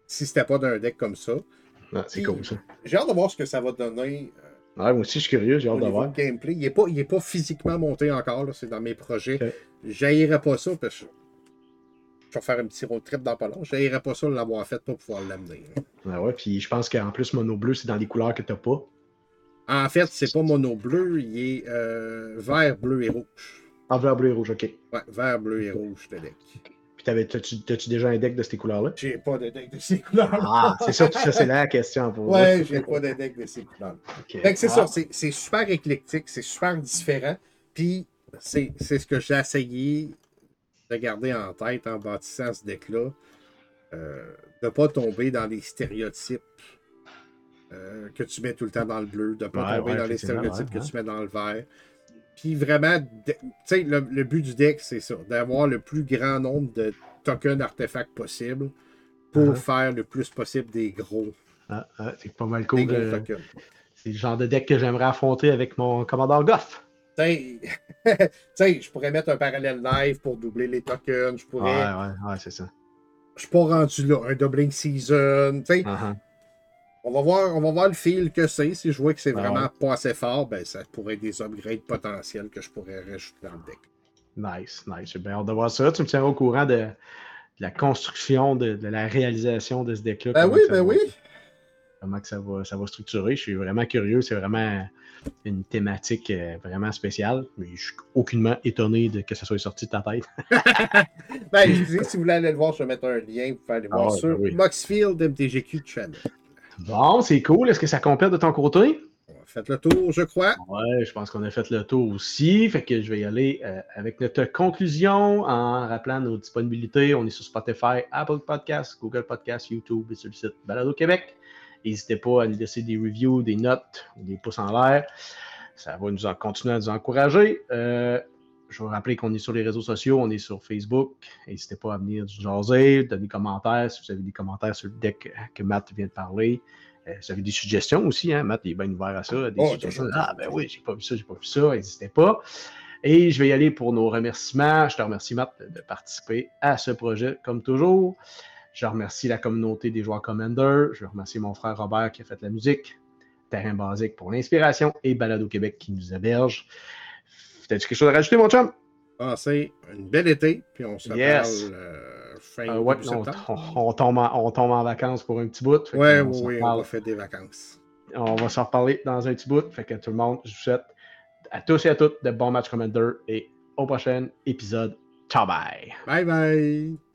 si c'était pas d'un deck comme ça. Ah, c'est Puis- cool ça. J'ai hâte de voir ce que ça va donner Ouais, moi aussi je suis curieux, j'ai hâte de voir. gameplay. Il n'est pas, il est pas physiquement monté encore, c'est dans mes projets. Ok. J'haïrais pas ça parce que je vais faire un petit road trip dans pas long. J'haïrais pas ça de l'avoir fait pour pouvoir l'amener. Ah ouais, puis je pense qu'en plus, mono bleu, c'est dans les couleurs que t'as pas. En fait, c'est pas mono bleu, il est euh, vert, bleu et rouge. En vert, bleu et rouge, ok. Ouais, vert, bleu et rouge le deck. T'as-tu déjà un deck de ces couleurs-là? J'ai pas de deck de ces couleurs. Ah, c'est ça, ça c'est la question pour Ouais, j'ai pas de deck de ces couleurs. Ok. Fait que c'est Ah, ça, c'est- super éclectique, c'est super différent. Puis c'est c'est ce que j'ai essayé de garder en tête en bâtissant ce deck-là. Euh, de ne pas tomber dans les stéréotypes euh, que tu mets tout le temps dans le bleu, de ne pas Ouais, tomber ouais, dans les stéréotypes ouais, que tu mets dans le vert. Puis vraiment, tu sais, le, le but du deck, c'est ça, d'avoir le plus grand nombre de tokens artefacts possible pour Uh-huh. faire le plus possible des gros, ah, ah, c'est pas mal cool. euh, c'est le genre de deck que j'aimerais affronter avec mon commandant Goff. Tu sais, je pourrais mettre un parallèle live pour doubler les tokens. Je Ouais, pourrais. ouais, ouais, c'est ça. Je suis pas rendu là. Un doubling season. Tu sais, Ah, ah. On, va voir, on va voir le feel que c'est. Si je vois que c'est Ah vraiment ouais. pas assez fort, ben ça pourrait être des upgrades potentiels que je pourrais rajouter dans le deck. Nice, nice. J'ai bien hâte de voir ça. Tu me tiendras au courant de, la construction, de, de la réalisation de ce deck-là. Ben oui, ben va- oui. Comment que ça va, ça va structurer? Je suis vraiment curieux. C'est vraiment une thématique euh, vraiment spéciale. Mais je suis aucunement étonné de que ça soit sorti de ta tête. Ben, je dis, si vous voulez aller le voir, je vais mettre un lien. Pouvez aller Ah voir ouais, sur ben oui. Moxfield MTGQ Channel. Bon, c'est cool. Est-ce que ça complète de ton côté? Faites le tour, je crois. Ouais, je pense qu'on a fait le tour aussi. Fait que je vais y aller euh, avec notre conclusion en rappelant nos disponibilités. On est sur Spotify, Apple Podcasts, Google Podcasts, YouTube et sur le site Balado Québec. N'hésitez pas à nous laisser des reviews, des notes, des pouces en l'air. Ça va nous en, continuer à nous encourager. Euh, je vous rappeler qu'on est sur les réseaux sociaux, on est sur Facebook. N'hésitez pas à venir nous jaser, donner des commentaires si vous avez des commentaires sur le deck que Matt vient de parler. Euh, si vous avez des suggestions aussi, hein, Matt est bien ouvert à ça. Des Oh, suggestions. Ah, ben oui, j'ai pas vu ça, j'ai pas vu ça. N'hésitez pas. Et je vais y aller pour nos remerciements. Je te remercie, Matt, de, de participer à ce projet, comme toujours. Je remercie la communauté des joueurs Commander. Je remercie mon frère Robert qui a fait la musique. Terrain Basique pour l'inspiration et Balado Québec qui nous héberge. T'as-tu quelque chose à rajouter, mon chum? Passez une belle été, puis on se Yes. reparle euh, fin Euh, ouais, on, septembre. on- on tombe en, on tombe en vacances pour un petit bout. Ouais, oui, oui, on reparle. va faire des vacances. On va s'en reparler dans un petit bout. Fait que tout le monde, je vous souhaite à tous et à toutes de bons matchs Commander et au prochain épisode. Ciao, bye! Bye bye!